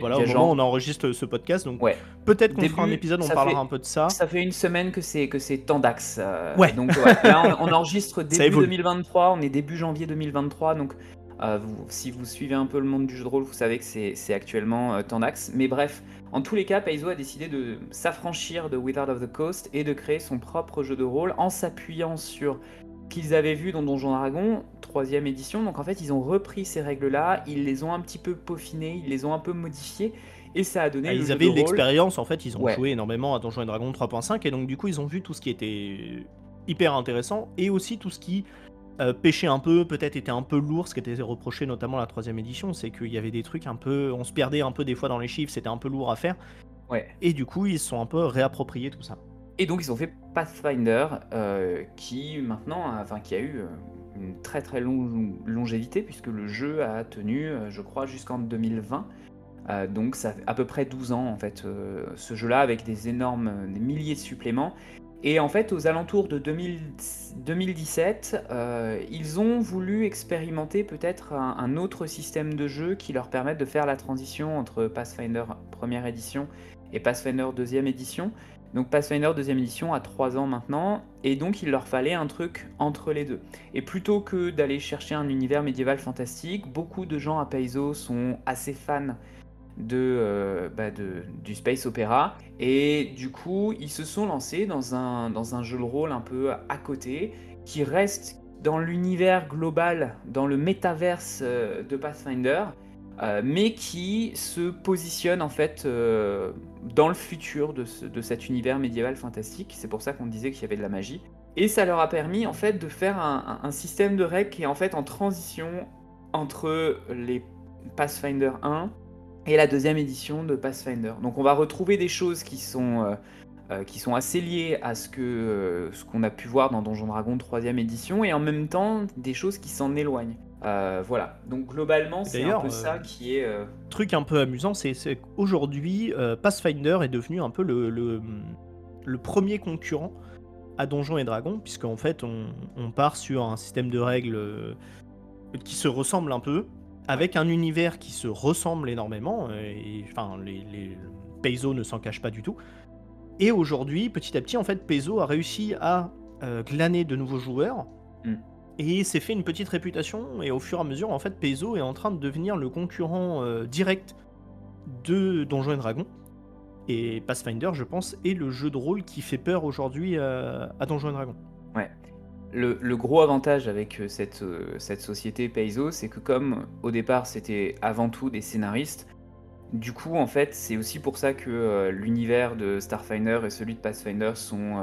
voilà, au moment où on enregistre ce podcast, donc peut-être qu'on fera un épisode où on parlera un peu de ça. Ça fait une semaine que c'est que c'est Tandax. ouais. Donc là, on, on enregistre début 2023, on est début janvier 2023, donc euh, si vous suivez un peu le monde du jeu de rôle, vous savez que c'est actuellement euh, Tandax. Mais bref, en tous les cas, Paizo a décidé de s'affranchir de Wizard of the Coast et de créer son propre jeu de rôle en s'appuyant sur qu'ils avaient vu dans Donjon Dragon, troisième édition. Donc en fait, ils ont repris ces règles-là, ils les ont un petit peu peaufinées, ils les ont un peu modifiées. Et ça a donné. Ah, ils avaient l'expérience, en fait, ils ont joué énormément à Donjon Dragon 3.5, et donc du coup, ils ont vu tout ce qui était hyper intéressant, et aussi tout ce qui euh, pêcher un peu, peut-être était un peu lourd, ce qui était reproché notamment à la troisième édition, c'est qu'il y avait des trucs un peu, on se perdait un peu des fois dans les chiffres, c'était un peu lourd à faire. Ouais. Et du coup, ils sont un peu réappropriés tout ça. Et donc ils ont fait Pathfinder, euh, qui maintenant, enfin qui a eu euh, une très très longue longévité puisque le jeu a tenu, je crois, jusqu'en 2020. donc ça fait à peu près 12 ans en fait, ce jeu-là avec des énormes, des milliers de suppléments. Et en fait, aux alentours de 2017, euh, ils ont voulu expérimenter peut-être un, autre système de jeu qui leur permette de faire la transition entre Pathfinder première édition et Pathfinder deuxième édition. Donc Pathfinder deuxième édition a 3 ans maintenant, et donc il leur fallait un truc entre les deux. Et plutôt que d'aller chercher un univers médiéval fantastique, beaucoup de gens à Paizo sont assez fans euh, bah, de, du space opéra. Et du coup, ils se sont lancés dans un, dans un jeu de rôle un peu à côté, qui reste dans l'univers global, dans le métaverse euh, de Pathfinder, euh, mais qui se positionne en fait dans le futur de, de, cet univers médiéval fantastique. C'est pour ça qu'on disait qu'il y avait de la magie. Et ça leur a permis en fait de faire un, un système de règles qui est en fait en transition entre les Pathfinder 1 et la deuxième édition de Pathfinder. Donc on va retrouver des choses qui sont, euh, euh, qui sont assez liées à ce que euh, ce qu'on a pu voir dans Donjon Dragon troisième édition et en même temps des choses qui s'en éloignent. voilà, donc globalement c'est un peu ça qui est... Truc un peu amusant, c'est qu'aujourd'hui Pathfinder est devenu un peu le, le, premier concurrent à Donjons et Dragons, puisqu'en fait on, on, part sur un système de règles qui se ressemble un peu, avec un univers qui se ressemble énormément, et enfin, les, les ne s'en cachent pas du tout. Et aujourd'hui, petit à petit, en fait, Paizo a réussi à euh, glaner de nouveaux joueurs, mm. et s'est fait une petite réputation, et au fur et à mesure, en fait, Paizo est en train de devenir le concurrent euh, direct de Donjons et Dragons. Et Pathfinder, je pense, est le jeu de rôle qui fait peur aujourd'hui euh, à Donjons et Dragons. Ouais. Le, gros avantage avec euh, cette, euh, cette société Paizo, c'est que comme au départ c'était avant tout des scénaristes, du coup en fait c'est aussi pour ça que euh, l'univers de Starfinder et celui de Pathfinder sont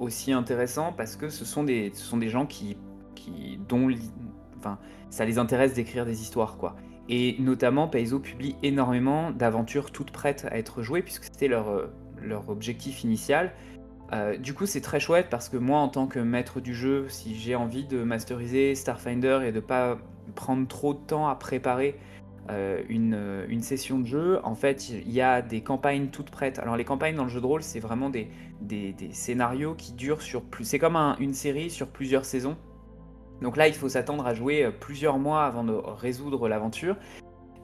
aussi intéressants parce que ce sont des, gens qui, qui dont enfin, ça les intéresse d'écrire des histoires quoi. Et notamment Paizo publie énormément d'aventures toutes prêtes à être jouées puisque c'était leur objectif initial. Euh, du coup, c'est très chouette parce que moi, en tant que maître du jeu, si j'ai envie de masteriser Starfinder et de pas prendre trop de temps à préparer euh, euh, une, session de jeu, en fait, il y a des campagnes toutes prêtes. Alors, les campagnes dans le jeu de rôle, c'est vraiment des, scénarios qui durent sur plus. C'est comme une série sur plusieurs saisons. Donc là, il faut s'attendre à jouer plusieurs mois avant de résoudre l'aventure.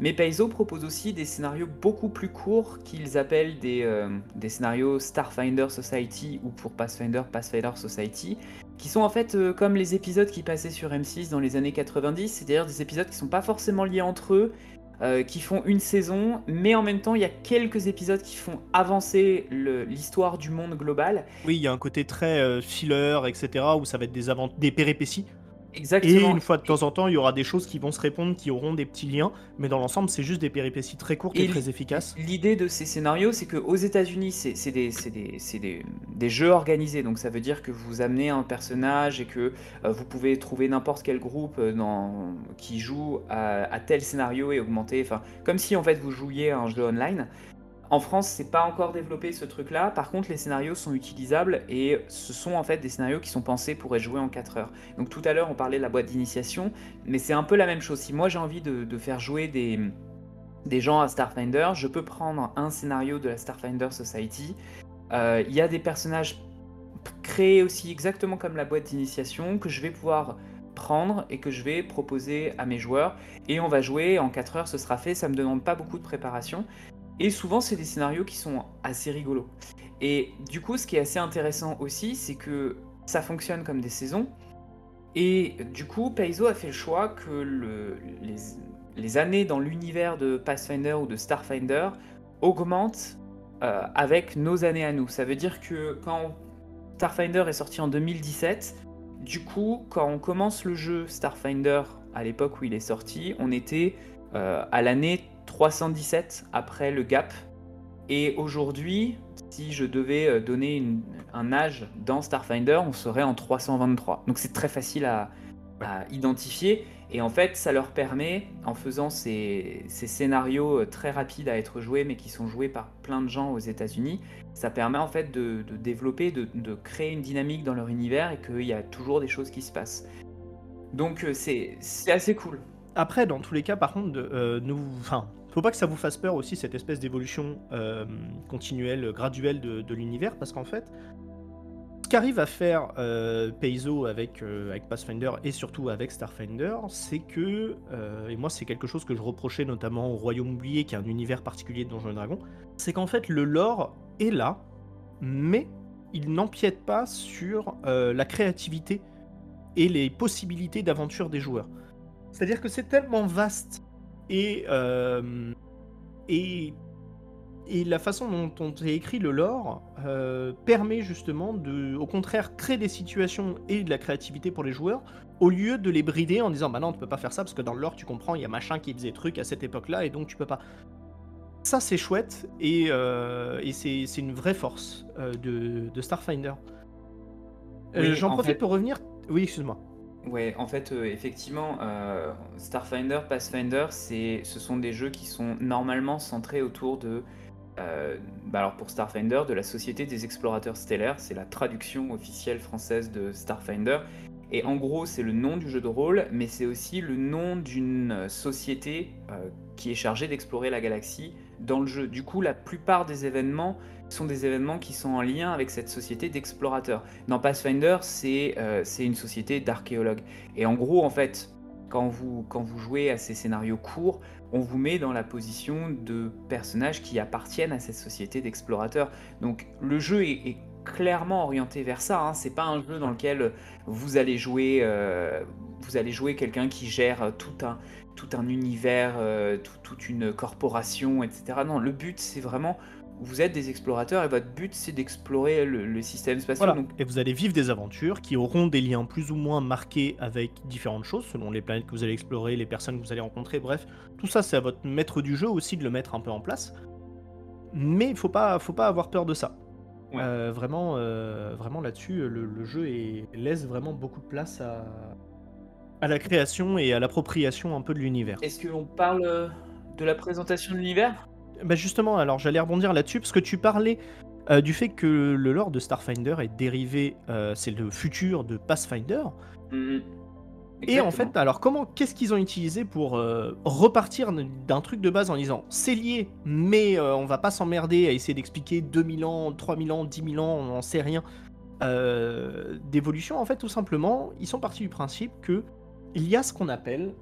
Mais Paizo propose aussi des scénarios beaucoup plus courts qu'ils appellent des, euh, des, scénarios Starfinder Society ou pour Pathfinder Pathfinder Society, qui sont en fait euh, comme les épisodes qui passaient sur M6 dans les années 90, c'est-à-dire des épisodes qui sont pas forcément liés entre eux, euh, qui font une saison, mais en même temps il y a quelques épisodes qui font avancer l'histoire du monde global. Oui, il y a un côté très filler, etc., où ça va être des péripéties Exactement. Et une fois de temps en temps, il y aura des choses qui vont se répondre, qui auront des petits liens, mais dans l'ensemble, c'est juste des péripéties très courtes et, très efficaces. L'idée de ces scénarios, c'est qu'aux États-Unis, c'est des, des, des, jeux organisés, donc ça veut dire que vous amenez un personnage et que euh, vous pouvez trouver n'importe quel groupe euh, dans, qui joue à, à, tel scénario et augmenter, enfin, comme si en fait vous jouiez à un jeu online. En France, c'est pas encore développé ce truc-là. Par contre, les scénarios sont utilisables et ce sont en fait des scénarios qui sont pensés pour être joués en 4 heures. Donc tout à l'heure, on parlait de la boîte d'initiation, mais c'est un peu la même chose. Si moi j'ai envie de, faire jouer des, gens à Starfinder, je peux prendre un scénario de la Starfinder Society. Euh, il y a des personnages créés aussi exactement comme la boîte d'initiation que je vais pouvoir prendre et que je vais proposer à mes joueurs et on va jouer en 4 heures ce sera fait ça me demande pas beaucoup de préparation et souvent, c'est des scénarios qui sont assez rigolos. Et du coup, ce qui est assez intéressant aussi, c'est que ça fonctionne comme des saisons. Et du coup, Paizo a fait le choix que le, les, années dans l'univers de Pathfinder ou de Starfinder augmentent euh, avec nos années à nous. Ça veut dire que quand Starfinder est sorti en 2017, du coup, quand on commence le jeu Starfinder à l'époque où il est sorti, on était euh, à l'année 317 après le gap. Et aujourd'hui, si je devais euh, donner un âge dans Starfinder, on serait en 323. Donc c'est très facile à, identifier. Et en fait, ça leur permet, en faisant ces, scénarios euh, très rapides à être joués, mais qui sont joués par plein de gens aux États-Unis, ça permet en fait de, développer, de, créer une dynamique dans leur univers et qu'il y a toujours des choses qui se passent. Donc euh, c'est assez cool. Après, dans tous les cas, par contre, nous, enfin, faut pas que ça vous fasse peur aussi cette espèce d'évolution euh, continuelle, graduelle de, l'univers, parce qu'en fait, ce qu'arrive à faire euh, avec, euh, avec Pathfinder et surtout avec Starfinder, c'est que, et moi c'est quelque chose que je reprochais notamment au Royaume oublié, qui est un univers particulier de Donjons Dragons, c'est qu'en fait le lore est là, mais il n'empiète pas sur la créativité et les possibilités d'aventure des joueurs. C'est-à-dire que c'est tellement vaste et, euh, et, et la façon dont on est écrit le lore euh, permet justement de, au contraire, créer des situations et de la créativité pour les joueurs, au lieu de les brider en disant bah non, tu peux pas faire ça parce que dans le lore, tu comprends, il y a machin qui faisait truc à cette époque-là et donc tu peux pas. Ça, c'est chouette et, euh, et c'est une vraie force de, de, Starfinder. J'en profite pour revenir. Oui, excuse-moi. Ouais, en fait, euh, effectivement, euh, Starfinder, Pathfinder, c'est, ce sont des jeux qui sont normalement centrés autour de, euh, bah alors pour Starfinder, de la Société des Explorateurs Stellaires. C'est la traduction officielle française de Starfinder. Et en gros, c'est le nom du jeu de rôle, mais c'est aussi le nom d'une société qui est chargée d'explorer la galaxie dans le jeu. Du coup, la plupart des événements sont des événements qui sont en lien avec cette société d'explorateurs. Dans Pathfinder, euh, c'est une société d'archéologues. Et en gros, en fait, quand vous, quand vous jouez à ces scénarios courts, on vous met dans la position de personnages qui appartiennent à cette société d'explorateurs. Donc le jeu est, clairement orienté vers ça. Hein. C'est pas un jeu dans lequel vous allez jouer, euh, jouer quelqu'un qui gère tout un, tout un univers, euh, toute une corporation, etc. Non, le but c'est vraiment vous êtes des explorateurs et votre but c'est d'explorer le, système spatial. Donc... Et vous allez vivre des aventures qui auront des liens plus ou moins marqués avec différentes choses, selon les planètes que vous allez explorer, les personnes que vous allez rencontrer, bref. Tout ça c'est à votre maître du jeu aussi de le mettre un peu en place. Mais il faut pas, faut pas avoir peur de ça. Euh, vraiment, euh, vraiment là-dessus, le, jeu laisse vraiment beaucoup de place à, à la création et à l'appropriation un peu de l'univers. Est-ce qu'on parle de la présentation de l'univers? Bah justement, alors j'allais rebondir là-dessus parce que tu parlais euh, du fait que le lore de Starfinder est dérivé, euh, c'est le futur de Pathfinder. Mm-hmm. Et en fait, alors comment, qu'est-ce qu'ils ont utilisé pour euh, repartir d'un truc de base en disant c'est lié, mais on va pas s'emmerder à essayer d'expliquer 2000 ans, 3000 ans, 10 000 ans, on n'en sait rien d'évolution. En fait, tout simplement, ils sont partis du principe que il y a ce qu'on appelle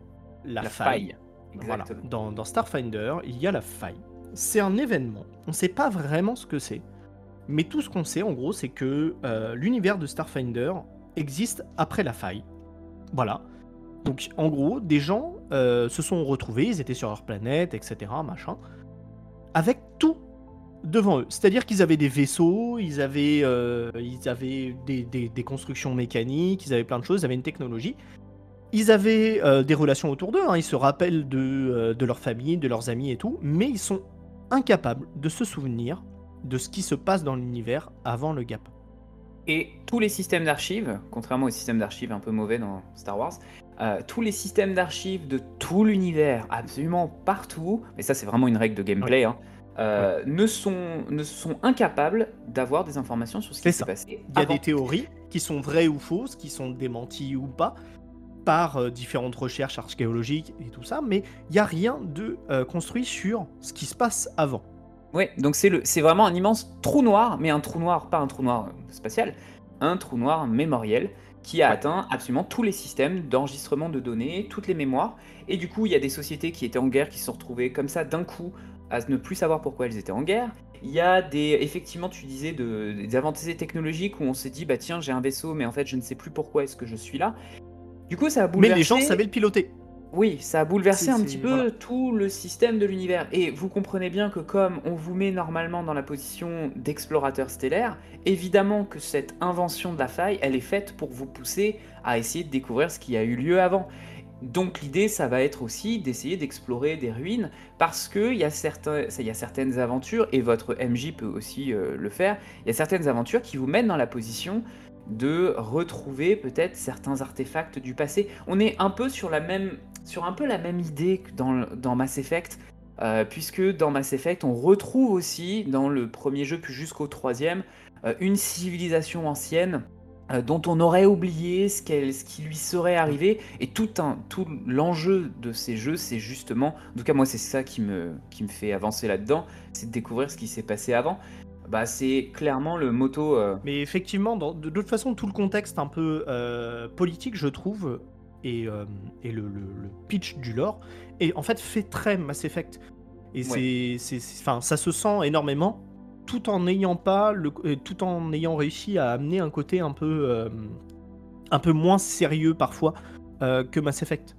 la, faille Voilà. Dans Starfinder, il y a la faille. C'est un événement. On ne sait pas vraiment ce que c'est. Mais tout ce qu'on sait, en gros, c'est que euh, l'univers de Starfinder existe après la faille. Voilà. Donc, en gros, des gens euh, se sont retrouvés, ils étaient sur leur planète, etc., machin, avec tout devant eux. C'est-à-dire qu'ils avaient des vaisseaux, ils avaient, euh, ils avaient des, constructions mécaniques, ils avaient plein de choses, ils avaient une technologie. Ils avaient des relations autour d'eux, hein, ils se rappellent de leur famille, de leurs amis et tout, mais ils sont incapables de se souvenir de ce qui se passe dans l'univers avant le gap. Et tous les systèmes d'archives, contrairement aux systèmes d'archives un peu mauvais dans Star Wars, euh, tous les systèmes d'archives de tout l'univers, absolument partout, mais ça c'est vraiment une règle de gameplay, hein, euh, ne, sont, ne sont incapables d'avoir des informations sur ce qui s'est passé. Il y a avant. des théories qui sont vraies ou fausses, qui sont démenties ou pas, par euh, différentes recherches archéologiques et tout ça, mais il n'y a rien de euh, construit sur ce qui se passe avant. Ouais, donc c'est le, c'est vraiment un immense trou noir, mais un trou noir, pas un trou noir euh, spatial, un trou noir mémoriel qui a atteint absolument tous les systèmes d'enregistrement de données, toutes les mémoires. Et du coup, il y a des sociétés qui étaient en guerre qui se sont retrouvées comme ça d'un coup à ne plus savoir pourquoi elles étaient en guerre. Il y a des, effectivement, tu disais de, des avancées technologiques où on s'est dit, bah tiens, j'ai un vaisseau, mais en fait, je ne sais plus pourquoi est-ce que je suis là. Du coup, ça a Mais bouleversé. les gens savaient le piloter. Oui, ça a bouleversé un petit peu voilà. tout le système de l'univers. Et vous comprenez bien que comme on vous met normalement dans la position d'explorateur stellaire, évidemment que cette invention de la faille, elle est faite pour vous pousser à essayer de découvrir ce qui a eu lieu avant. Donc l'idée, ça va être aussi d'essayer d'explorer des ruines, parce qu'il y, y a certaines aventures, et votre MJ peut aussi euh, le faire, il y a certaines aventures qui vous mettent dans la position de retrouver peut-être certains artefacts du passé. On est un peu sur la même, sur un peu la même idée que dans, Mass Effect, euh, puisque dans Mass Effect, on retrouve aussi dans le premier jeu puis jusqu'au troisième euh, une civilisation ancienne euh, dont on aurait oublié ce, ce qui lui serait arrivé. Et tout, tout l'enjeu de ces jeux, c'est justement, en tout cas moi c'est ça qui me, qui me fait avancer là-dedans, c'est de découvrir ce qui s'est passé avant. Bah, c'est clairement le motto. euh, Mais effectivement, dans- de, de toute façon, tout le contexte un peu euh, politique, je trouve, et, euh, et le, le- le pitch du lore, est en fait fait très Mass Effect. Et c'est, enfin, ça se sent énormément, tout en n'ayant pas, le, tout en ayant réussi à amener un côté un peu, un peu moins sérieux parfois que Mass Effect.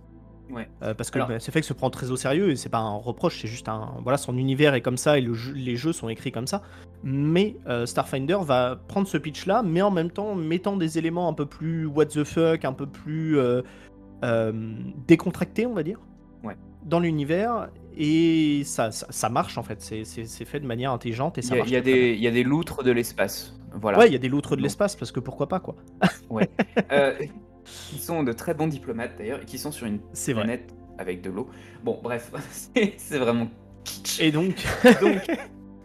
Ouais. Euh, parce que Alors- Mass Effect se prend très au sérieux et c'est pas un reproche, c'est juste un voilà son univers est comme ça et le jeu- les jeux sont écrits comme ça. Mais euh, Starfinder va prendre ce pitch là, mais en même temps mettant des éléments un peu plus what the fuck, un peu plus euh, euh, décontractés, on va dire, Ouais. dans l'univers et ça, ça, ça marche en fait. C'est- fait de manière intelligente et ça y, a- marche. il y y a des loutres de l'espace. Voilà. Ouais, il y a des loutres de l'espace parce que pourquoi pas quoi. Euh, qui sont de très bons diplomates d'ailleurs, et qui sont sur une vrai. planète avec de l'eau. Bon, bref, c'est c'est vraiment kitsch. Et donc, Donc,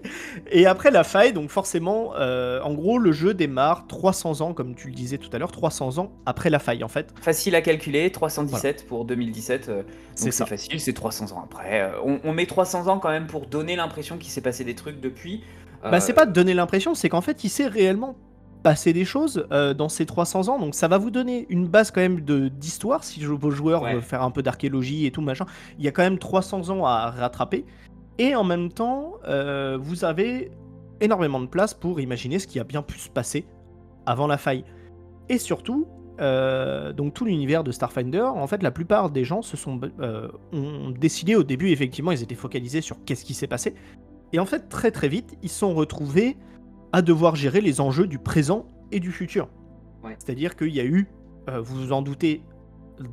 Et après la faille, donc forcément, euh, en gros, le jeu démarre 300 ans, comme tu le disais tout à l'heure, 300 ans après la faille, en fait. facile à calculer, 317 pour 2017. euh, C'est facile, c'est 300 ans après. Euh, on, on met 300 ans quand même pour donner l'impression qu'il s'est passé des trucs depuis. Bah, Euh, c'est pas de donner l'impression, c'est qu'en fait, il s'est réellement passé des choses euh, dans ces 300 ans, donc ça va vous donner une base quand même de d'histoire, si vos joueurs Ouais. veulent faire un peu d'archéologie et tout, machin. Il y a quand même 300 ans à rattraper. Et en même temps, euh, vous avez énormément de place pour imaginer ce qui a bien pu se passer avant la faille. Et surtout, euh, donc tout l'univers de Starfinder, en fait, la plupart des gens se sont euh, ont décidé au début, effectivement, ils étaient focalisés sur qu'est-ce qui s'est passé. Et en fait, très très vite, ils se sont retrouvés à devoir gérer les enjeux du présent et du futur. Ouais. C'est-à-dire qu'il y a eu, euh, vous vous en doutez,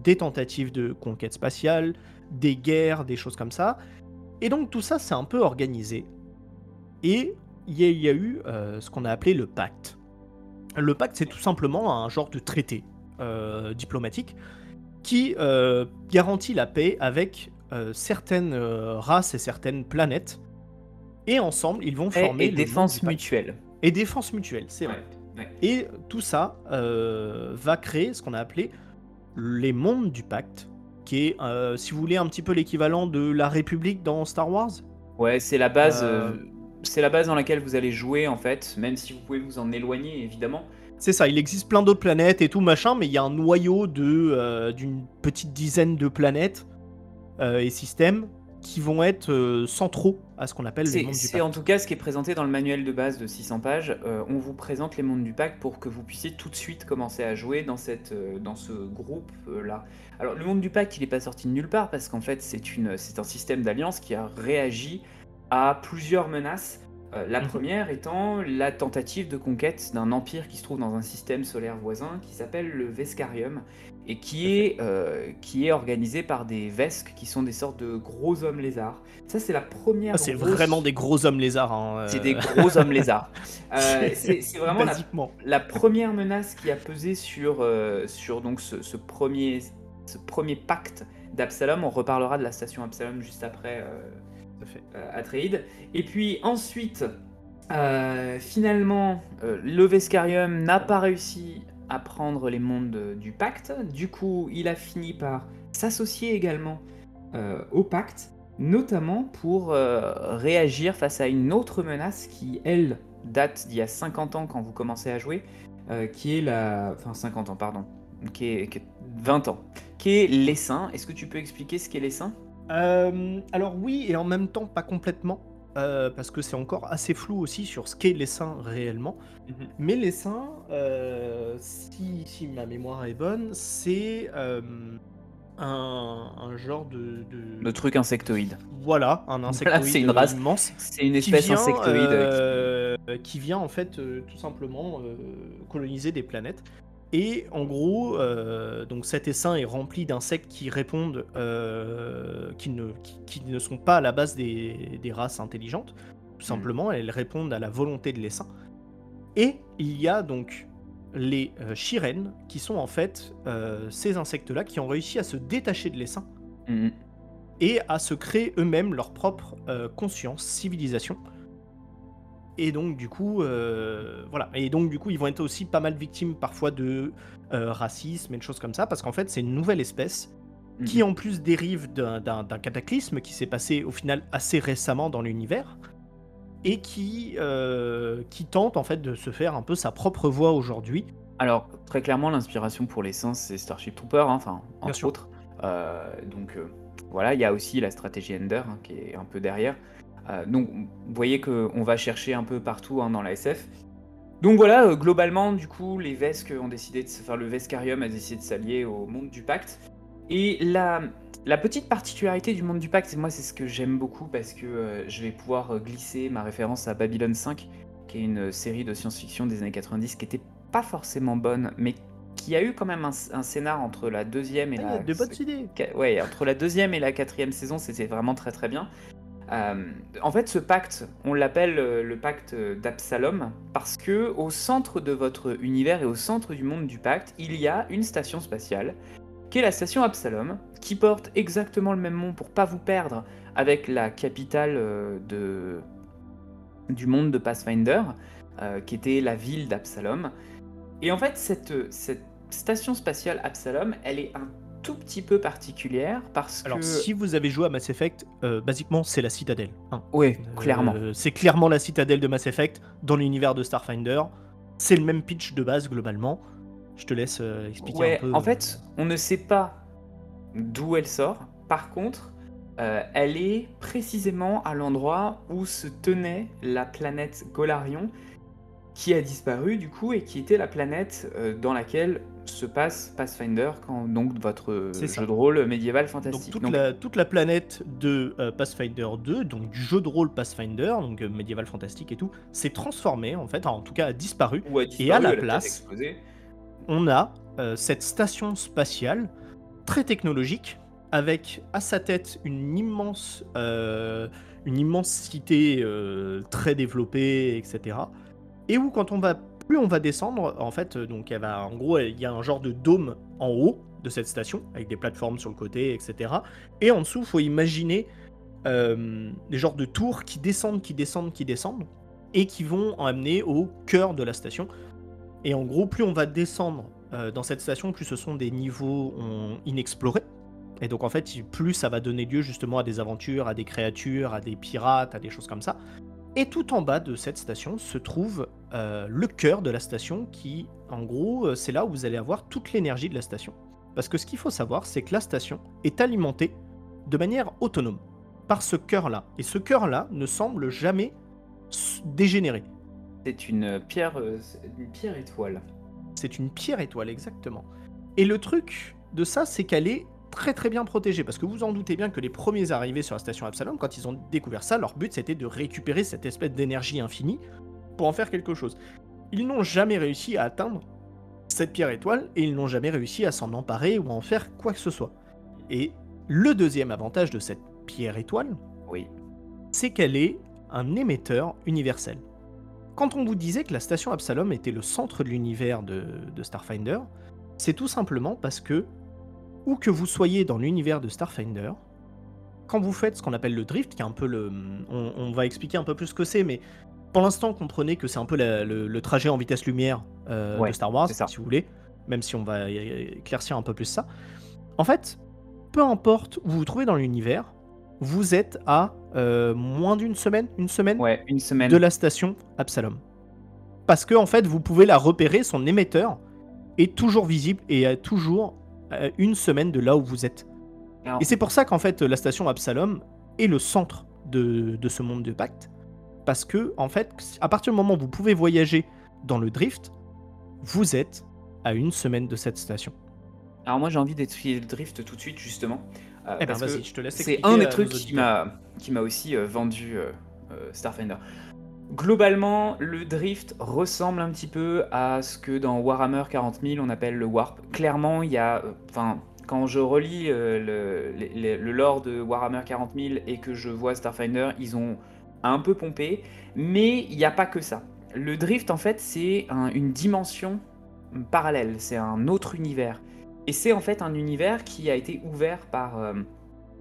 des tentatives de conquête spatiale, des guerres, des choses comme ça. Et donc tout ça, c'est un peu organisé. Et il y, a- il y a eu euh, ce qu'on a appelé le pacte. Le pacte, c'est tout simplement un genre de traité euh, diplomatique qui euh, garantit la paix avec certaines races et certaines planètes. Et ensemble, ils vont et, former et le défense mutuelle. Et défense mutuelle, c'est vrai. Ouais, ouais. Et tout ça va créer ce qu'on a appelé les mondes du pacte, qui est, euh, si vous voulez, un petit peu l'équivalent de la République dans Star Wars. Ouais, c'est la base. Euh, euh, C'est la base dans laquelle vous allez jouer en fait, même si vous pouvez vous en éloigner évidemment. C'est ça, il existe plein d'autres planètes et tout machin, mais il y a un noyau de d'une petite dizaine de planètes et systèmes qui vont être euh, centraux à ce qu'on appelle les mondes du pacte. C'est en tout cas ce qui est présenté dans le manuel de base de 600 pages. Euh, on vous présente les mondes du pacte pour que vous puissiez tout de suite commencer à jouer dans, cette, euh, dans ce groupe-là. Alors le monde du pacte, il n'est pas sorti de nulle part parce qu'en fait c'est un système d'alliance qui a réagi à plusieurs menaces. la mhm. première étant la tentative de conquête d'un empire qui se trouve dans un système solaire voisin qui s'appelle le Vescarium et qui est, euh, qui est organisé par des Vesques qui sont des sortes de gros hommes lézards. Ça, c'est la première. Ah, c'est vraiment des gros hommes lézards. Hein, euh. C'est des gros hommes lézards. Euh, c'est vraiment la, la, première menace qui a pesé sur, sur donc ce, premier, ce premier pacte d'Absalom. On reparlera de la station Absalom juste après Atreide. Et puis ensuite, finalement, le Vescarium n'a pas réussi à prendre les mondes du pacte. Du coup, il a fini par s'associer également euh, au pacte, notamment pour euh, réagir face à une autre menace qui, elle, date d'il y a 50 ans quand vous commencez à jouer, euh, qui est la... Enfin 50 ans, pardon. Qui est, 20 ans. Qui est l'essaim. Est-ce que tu peux expliquer ce qu'est l'essaim Alors oui, et en même temps pas complètement. Euh, parce que c'est encore assez flou aussi sur ce qu'est l'essaim réellement. Mhm. Mais l'essaim, euh, si, si, ma mémoire est bonne, c'est euh, un, un, genre de, de... Le truc insectoïde. Voilà, un insectoïde c'est une race, immense. C'est une espèce insectoïde. Qui... vient en fait tout simplement coloniser des planètes. Et en gros, euh, donc cet essaim est rempli d'insectes qui répondent, euh, qui, ne, qui, ne sont pas à la base des, races intelligentes. Tout hmm. simplement, elles répondent à la volonté de l'essaim. Et il y a donc les euh, qui sont en fait euh, ces insectes-là qui ont réussi à se détacher de l'essaim hmm. et à se créer eux-mêmes leur propre conscience, civilisation. Et donc du coup, euh, voilà. Et donc du coup, ils vont être aussi pas mal victimes parfois de euh, racisme et de choses comme ça, parce qu'en fait, c'est une nouvelle espèce qui mhm. en plus dérive d'un cataclysme qui s'est passé au final assez récemment dans l'univers et qui, euh, qui tente en fait de se faire un peu sa propre voix aujourd'hui. Alors très clairement, l'inspiration pour l'essence, c'est Starship Trooper, hein, enfin entre autres. donc voilà, il y a aussi la stratégie Ender hein, qui est un peu derrière. Euh, donc vous voyez qu'on va chercher un peu partout hein, dans la SF. Donc voilà, euh, globalement, du coup, les Vesques ont décidé de se faire le Vescarium a décidé de s'allier au monde du pacte. Et la, la petite particularité du monde du pacte, moi c'est ce que j'aime beaucoup parce que euh, je vais pouvoir glisser ma référence à Babylon 5, qui est une série de science-fiction des années 90 qui était pas forcément bonne, mais qui a eu quand même un, scénar entre la deuxième et ah, la. De bonnes idées. Ouais, entre la deuxième et la quatrième saison, c'était vraiment très très bien. Euh, en fait, ce pacte, on l'appelle euh, le pacte d'Absalom parce que au centre de votre univers et au centre du monde du pacte, il y a une station spatiale qui est la station Absalom, qui porte exactement le même nom pour pas vous perdre avec la capitale euh, de... du monde de Pathfinder, qui était la ville d'Absalom. Et en fait, cette, cette station spatiale Absalom, elle est un tout petit peu particulière parce Alors, si vous avez joué à Mass Effect, euh, basiquement, c'est la citadelle. Hein. Oui, clairement. Euh, c'est clairement la citadelle de Mass Effect dans l'univers de Starfinder. C'est le même pitch de base, globalement. Je te laisse euh, expliquer un peu. En fait, on ne sait pas d'où elle sort. Par contre, elle est précisément à l'endroit où se tenait la planète Golarion, qui a disparu du coup et qui était la planète dans laquelle se passe Pathfinder, quand, donc votre jeu de rôle médiéval fantastique. Donc toute, La, toute la planète de euh, Pathfinder 2, donc du jeu de rôle Pathfinder, donc euh, médiéval fantastique et tout, s'est transformé en fait, en tout cas a disparu. et à la place, on a euh, cette station spatiale très technologique avec à sa tête une immense, une immense cité très développée, etc. Et où quand on va plus on va descendre, en fait, euh, donc elle va, en gros, il y a un genre de dôme en haut de cette station, avec des plateformes sur le côté, etc. Et en dessous, faut imaginer euh, des genres de tours qui descendent, qui descendent, qui descendent, et qui vont en amener au cœur de la station. Et en gros, plus on va descendre euh, dans cette station, plus ce sont des niveaux inexplorés. Et donc en fait, plus ça va donner lieu justement à des aventures, à des créatures, à des pirates, à des choses comme ça. Et tout en bas de cette station se trouve euh, le cœur de la station qui, en gros, euh, c'est là où vous allez avoir toute l'énergie de la station. Parce que ce qu'il faut savoir, c'est que la station est alimentée de manière autonome par ce cœur-là. Et ce cœur-là ne semble jamais dégénérer. C'est une pierre, euh, une pierre étoile. C'est une pierre étoile, exactement. Et le truc de ça, c'est qu'elle est très très bien protégée. Parce que vous en doutez bien que les premiers arrivés sur la station Absalom, quand ils ont découvert ça, leur but c'était de récupérer cette espèce d'énergie infinie pour en faire quelque chose. Ils n'ont jamais réussi à atteindre cette pierre étoile et ils n'ont jamais réussi à s'en emparer ou à en faire quoi que ce soit. Et le deuxième avantage de cette pierre étoile, oui. c'est qu'elle est un émetteur universel. Quand on vous disait que la station Absalom était le centre de l'univers de, Starfinder, c'est tout simplement parce que, où que vous soyez dans l'univers de Starfinder, quand vous faites ce qu'on appelle le drift, qui est un peu le. On, va expliquer un peu plus ce que c'est, mais pour l'instant, comprenez que c'est un peu le, trajet en vitesse lumière euh, de Star Wars, si vous voulez, même si on va éclaircir un peu plus ça. En fait, peu importe où vous vous trouvez dans l'univers, vous êtes à euh, moins d'une semaine, une semaine, ouais, une semaine de la station Absalom. Parce que en fait, vous pouvez la repérer, son émetteur est toujours visible et à toujours euh, une semaine de là où vous êtes. Et c'est pour ça qu'en fait, la station Absalom est le centre de, de, ce monde de pacte. Parce que, en fait, à partir du moment où vous pouvez voyager dans le drift, vous êtes à une semaine de cette station. Alors moi j'ai envie d'étudier le drift tout de suite justement. Euh, eh ben vas-y, je te laisse C'est un des trucs qui m'a qui m'a aussi euh, vendu euh, Starfinder. Globalement, le drift ressemble un petit peu à ce que dans Warhammer 40 000 on appelle le warp. Clairement, il y a, enfin, quand je relis le, le, lore de Warhammer 40 000 et que je vois Starfinder, ils ont un peu pompé, mais il n'y a pas que ça. Le drift, en fait, c'est une dimension parallèle, c'est un autre univers. Et c'est en fait un univers qui a été ouvert par, euh,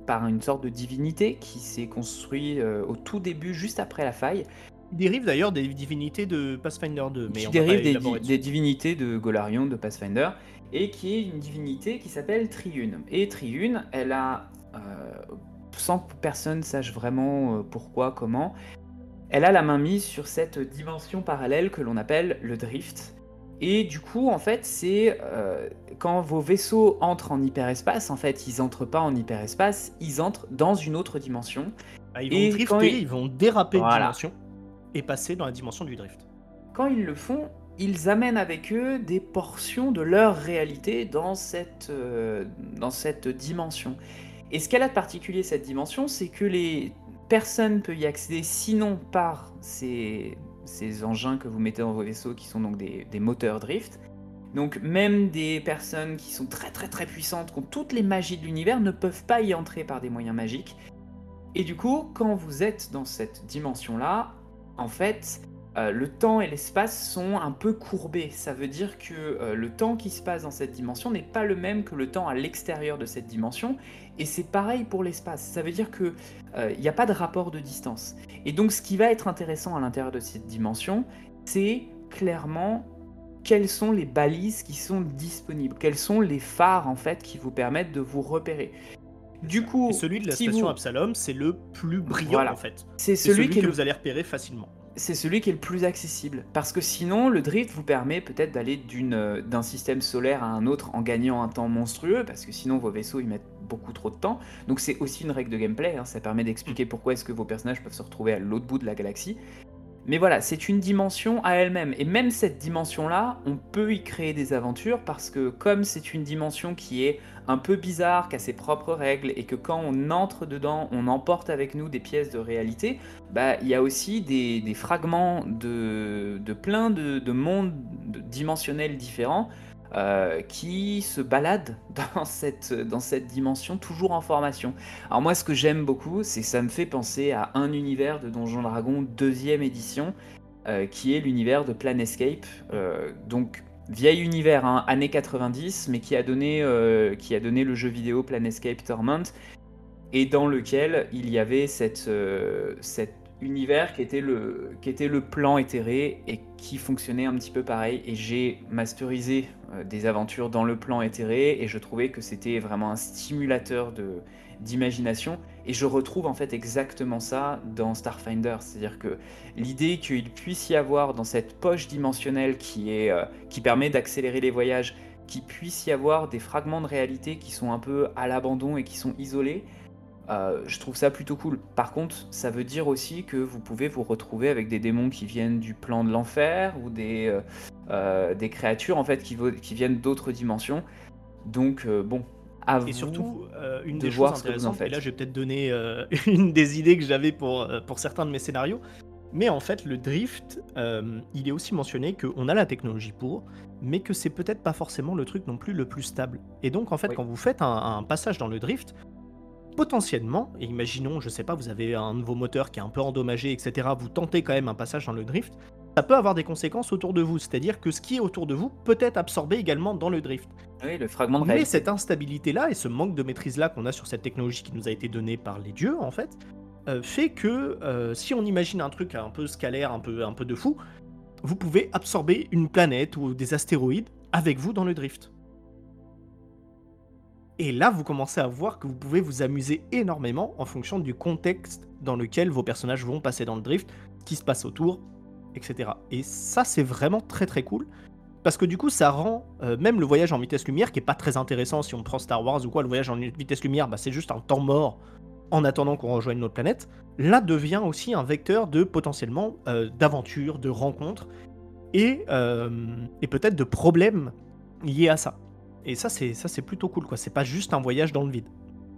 par une sorte de divinité qui s'est construit euh, au tout début, juste après la faille. Dérive d'ailleurs des divinités de Pathfinder 2. Mais qui dérive des, divinités de Golarion, de Pathfinder, et qui est une divinité qui s'appelle Triune. Et Triune, elle a, euh, sans que personne sache vraiment pourquoi, comment, elle a la main mise sur cette dimension parallèle que l'on appelle le drift. Et du coup, en fait, c'est euh, quand vos vaisseaux entrent en hyperespace, en fait, ils entrent pas en hyperespace, ils entrent dans une autre dimension. Ah, ils vont drifter, ils... vont déraper de dimension et passer dans la dimension du drift. Quand ils le font, ils amènent avec eux des portions de leur réalité dans cette, euh, dans cette dimension. Et ce qu'elle a de particulier, cette dimension, c'est que les personnes peuvent y accéder sinon par ces ces engins que vous mettez dans vos vaisseaux qui sont donc des, moteurs drift. Donc même des personnes qui sont très très très puissantes, qui ont toutes les magies de l'univers, ne peuvent pas y entrer par des moyens magiques. Et du coup, quand vous êtes dans cette dimension-là, en fait, euh, le temps et l'espace sont un peu courbés. Ça veut dire que euh, le temps qui se passe dans cette dimension n'est pas le même que le temps à l'extérieur de cette dimension. Et c'est pareil pour l'espace. Ça veut dire qu'il euh, n'y a pas de rapport de distance. Et donc ce qui va être intéressant à l'intérieur de cette dimension, c'est clairement quelles sont les balises qui sont disponibles, quels sont les phares en fait qui vous permettent de vous repérer. Du coup, celui de la station Absalom, c'est le plus brillant en fait. C'est celui, que vous allez repérer facilement c'est celui qui est le plus accessible. Parce que sinon, le drift vous permet peut-être d'aller euh, d'un système solaire à un autre en gagnant un temps monstrueux, parce que sinon vos vaisseaux ils mettent beaucoup trop de temps. Donc c'est aussi une règle de gameplay, hein. ça permet d'expliquer mm. pourquoi est-ce que vos personnages peuvent se retrouver à l'autre bout de la galaxie. Mais voilà, c'est une dimension à elle-même. Et même cette dimension-là, on peut y créer des aventures parce que comme c'est une dimension qui est un peu bizarre, qui a ses propres règles, et que quand on entre dedans, on emporte avec nous des pièces de réalité, bah il y a aussi des, fragments de, plein de, de mondes dimensionnels différents euh, qui se balade dans cette, dimension, toujours en formation. Alors moi, ce que j'aime beaucoup, c'est ça me fait penser à un univers de Donjon Dragon deuxième édition, euh, qui est l'univers de Planescape. Euh, donc vieil univers, hein, années 90, mais qui a, donné, qui a donné le jeu vidéo Planescape Torment, et dans lequel il y avait cette, cette univers qui était, le, qui était le plan éthéré et qui fonctionnait un petit peu pareil. Et j'ai masterisé euh, des aventures dans le plan éthéré et je trouvais que c'était vraiment un stimulateur d'imagination et je retrouve en fait exactement ça dans Starfinder, c'est-à-dire que l'idée qu'il puisse y avoir dans cette poche dimensionnelle euh, qui permet d'accélérer les voyages, qu'il puisse y avoir des fragments de réalité qui sont un peu à l'abandon et qui sont isolés, Euh, je trouve ça plutôt cool. Par contre, ça veut dire aussi que vous pouvez vous retrouver avec des démons qui viennent du plan de l'enfer ou des, euh, créatures en fait qui viennent d'autres dimensions. Donc bon, à et surtout, une des choses intéressantes, et là je vais peut-être donner une des idées que j'avais pour, pour certains de mes scénarios, mais en fait le drift, il est aussi mentionné qu'on a la technologie pour, mais que c'est peut-être pas forcément le truc non plus le plus stable. Et donc en fait, quand vous faites un, passage dans le drift, potentiellement, et imaginons, je sais pas, vous avez un nouveau moteur qui est un peu endommagé, etc., vous tentez quand même un passage dans le drift, ça peut avoir des conséquences autour de vous, c'est-à-dire que ce qui est autour de vous peut être absorbé également dans le drift. Oui, le fragment de Mais cette instabilité-là et ce manque de maîtrise-là qu'on a sur cette technologie qui nous a été donnée par les dieux, en fait, euh, fait que euh, si on imagine un truc un peu scalaire, un peu, un peu de fou, vous pouvez absorber une planète ou des astéroïdes avec vous dans le drift. Et là, vous commencez à voir que vous pouvez vous amuser énormément en fonction du contexte dans lequel vos personnages vont passer dans le drift, ce qui se passe autour, etc. Et ça, c'est vraiment très très cool. Parce que du coup, ça rend euh, même le voyage en vitesse lumière, qui est pas très intéressant si on prend Star Wars ou quoi, le voyage en vitesse lumière, bah, c'est juste un temps mort en attendant qu'on rejoigne notre planète. Là devient aussi un vecteur de potentiellement euh, d'aventure, de rencontres et, euh, et peut-être de problèmes liés à ça. Et ça, c'est ça, c'est plutôt cool, quoi. C'est pas juste un voyage dans le vide.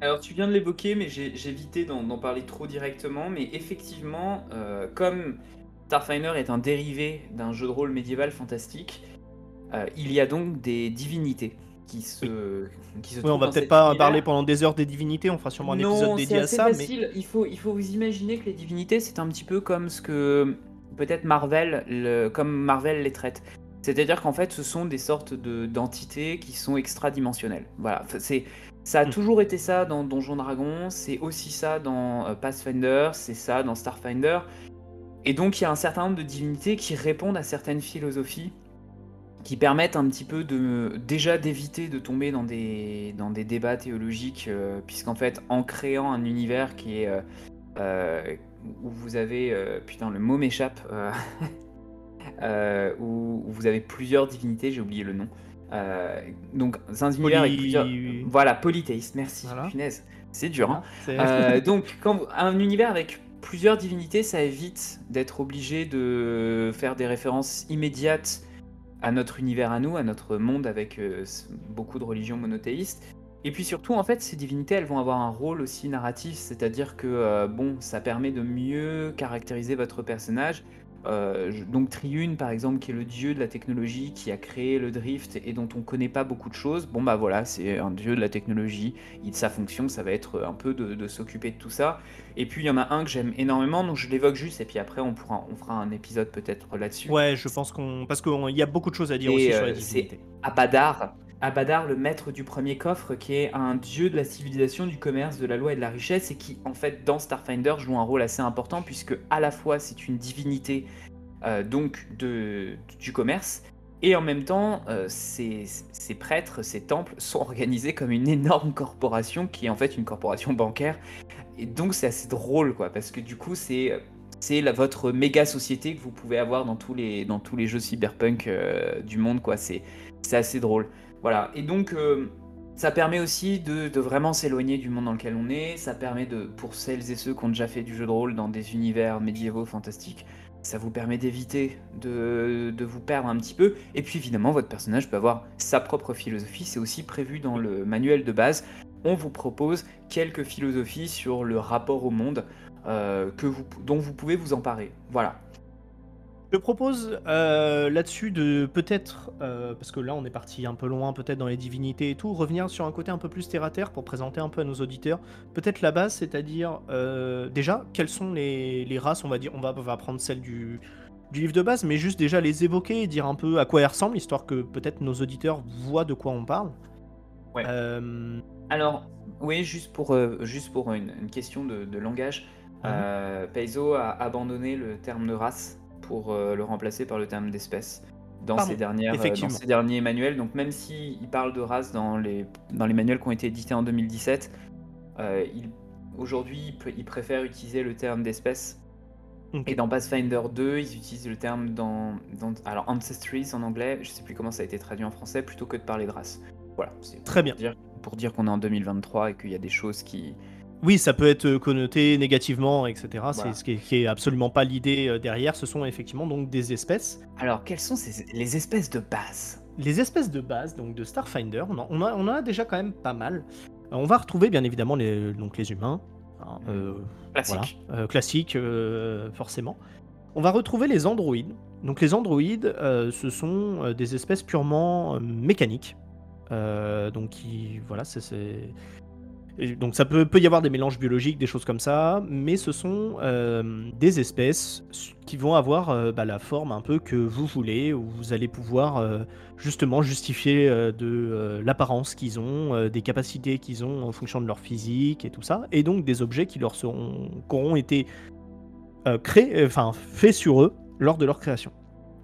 Alors, tu viens de l'évoquer, mais j'ai évité d'en parler trop directement. Mais effectivement, comme Starfinder est un dérivé d'un jeu de rôle médiéval fantastique, euh, il y a donc des divinités qui se, oui. qui se oui, on va peut-être pas parler pendant des heures des divinités, on fera sûrement un épisode dédié à ça. Facile. Mais... Il, faut, il faut vous imaginer que les divinités, c'est un petit peu comme ce que peut-être Marvel, le, comme Marvel les traite. C'est-à-dire qu'en fait, ce sont des sortes d'entités qui sont extradimensionnelles. Voilà, c'est ça a hmm. toujours été ça dans Donjon Dragon, c'est aussi ça dans euh, Pathfinder, c'est ça dans Starfinder. Et donc il y a un certain nombre de divinités qui répondent à certaines philosophies qui permettent un petit peu de déjà d'éviter de tomber dans des, dans des débats théologiques, euh, puisqu'en fait, en créant un univers qui est euh, où vous avez putain le mot m'échappe Euh, où, vous avez plusieurs divinités, j'ai oublié le nom. Euh, donc, un univers avec plusieurs. Voilà, polythéiste, merci. Punaise, c'est dur. Hein. Euh, donc, quand... un univers avec plusieurs divinités, ça évite d'être obligé de faire des références immédiates à notre univers à nous, à notre monde avec beaucoup de religions monothéistes. Et puis surtout, en fait, ces divinités, elles vont avoir un rôle aussi narratif, c'est-à-dire que, bon, ça permet de mieux caractériser votre personnage, euh, donc Triune, par exemple, qui est le dieu de la technologie, qui a créé le drift et dont on connaît pas beaucoup de choses, bon bah voilà, c'est un dieu de la technologie. Il, sa fonction, ça va être un peu de, s'occuper de tout ça. Et puis il y en a un que j'aime énormément, donc je l'évoque juste, et puis après on, pourra, on fera un épisode peut-être là-dessus. Ouais, je pense qu'on... Parce qu'il y a beaucoup de choses à dire aussi sur les euh. C'est Abadar, Abadar, le maître du premier coffre, qui est un dieu de la civilisation, du commerce, de la loi et de la richesse, et qui, en fait, dans Starfinder, joue un rôle assez important, puisque à la fois c'est une divinité euh, donc de, du commerce, et en même temps, euh, ces, prêtres, ces temples sont organisés comme une énorme corporation, qui est en fait une corporation bancaire. Et donc c'est assez drôle, quoi, parce que du coup, c'est c'est votre méga société que vous pouvez avoir dans tous les, dans tous les jeux cyberpunk euh, du monde, quoi. C'est assez drôle. Voilà. Et donc, euh, ça permet aussi de, vraiment s'éloigner du monde dans lequel on est. Ça permet de, pour celles et ceux qui ont déjà fait du jeu de rôle dans des univers médiévaux fantastiques, ça vous permet d'éviter de, vous perdre un petit peu. Et puis évidemment, votre personnage peut avoir sa propre philosophie. C'est aussi prévu dans le manuel de base. On vous propose quelques philosophies sur le rapport au monde euh, dont vous pouvez vous emparer. Voilà. Je propose euh, là-dessus de peut-être, euh, parce que là on est parti un peu loin peut-être dans les divinités et tout, revenir sur un côté un peu plus terre-à-terre pour présenter un peu à nos auditeurs peut-être la base, c'est-à-dire euh, déjà quelles sont les, races, on va dire, on va, va prendre celle du, du livre de base, mais juste déjà les évoquer et dire un peu à quoi elles ressemblent, histoire que peut-être nos auditeurs voient de quoi on parle. Ouais. Alors, oui, juste pour, juste pour une, question de, langage, mmh. Paizo a abandonné le terme de race pour euh, le remplacer par le terme d'espèce dans, ces dernières, euh, dans ces derniers manuels. Donc même s'il il parle de race dans les, dans les manuels qui ont été édités en 2017, euh, aujourd'hui il, préfère utiliser le terme d'espèce. Et dans Pathfinder 2, ils utilisent le terme dans, dans, alors Ancestries en anglais, je sais plus comment ça a été traduit en français, plutôt que de parler de race. Voilà. Très bien. Dire, pour dire qu'on est en 2023 et qu'il y a des choses qui, Oui, ça peut être connoté négativement, etc. Voilà. C'est ce qui est, qui est absolument pas l'idée euh, derrière. Ce sont effectivement donc des espèces. Alors, quelles sont ces- les espèces de base? Les espèces de base donc de Starfinder, on en, on a- on en a déjà quand même pas mal. Euh, On va retrouver bien évidemment les, donc les humains, hein, euh, Classique. voilà, euh, euh, forcément. On va retrouver les androïdes. Donc les androïdes, euh, ce sont euh, des espèces purement euh, mécaniques. Euh, donc qui, voilà, c'est donc ça peut, peut y avoir des mélanges biologiques, des choses comme ça, mais ce sont euh, des espèces qui vont avoir euh, bah, la forme un peu que vous voulez, où vous allez pouvoir euh, justement justifier de l'apparence qu'ils ont, des capacités qu'ils ont en fonction de leur physique et tout ça, et donc des objets qui leur seront, qui auront été créés, enfin faits sur eux lors de leur création.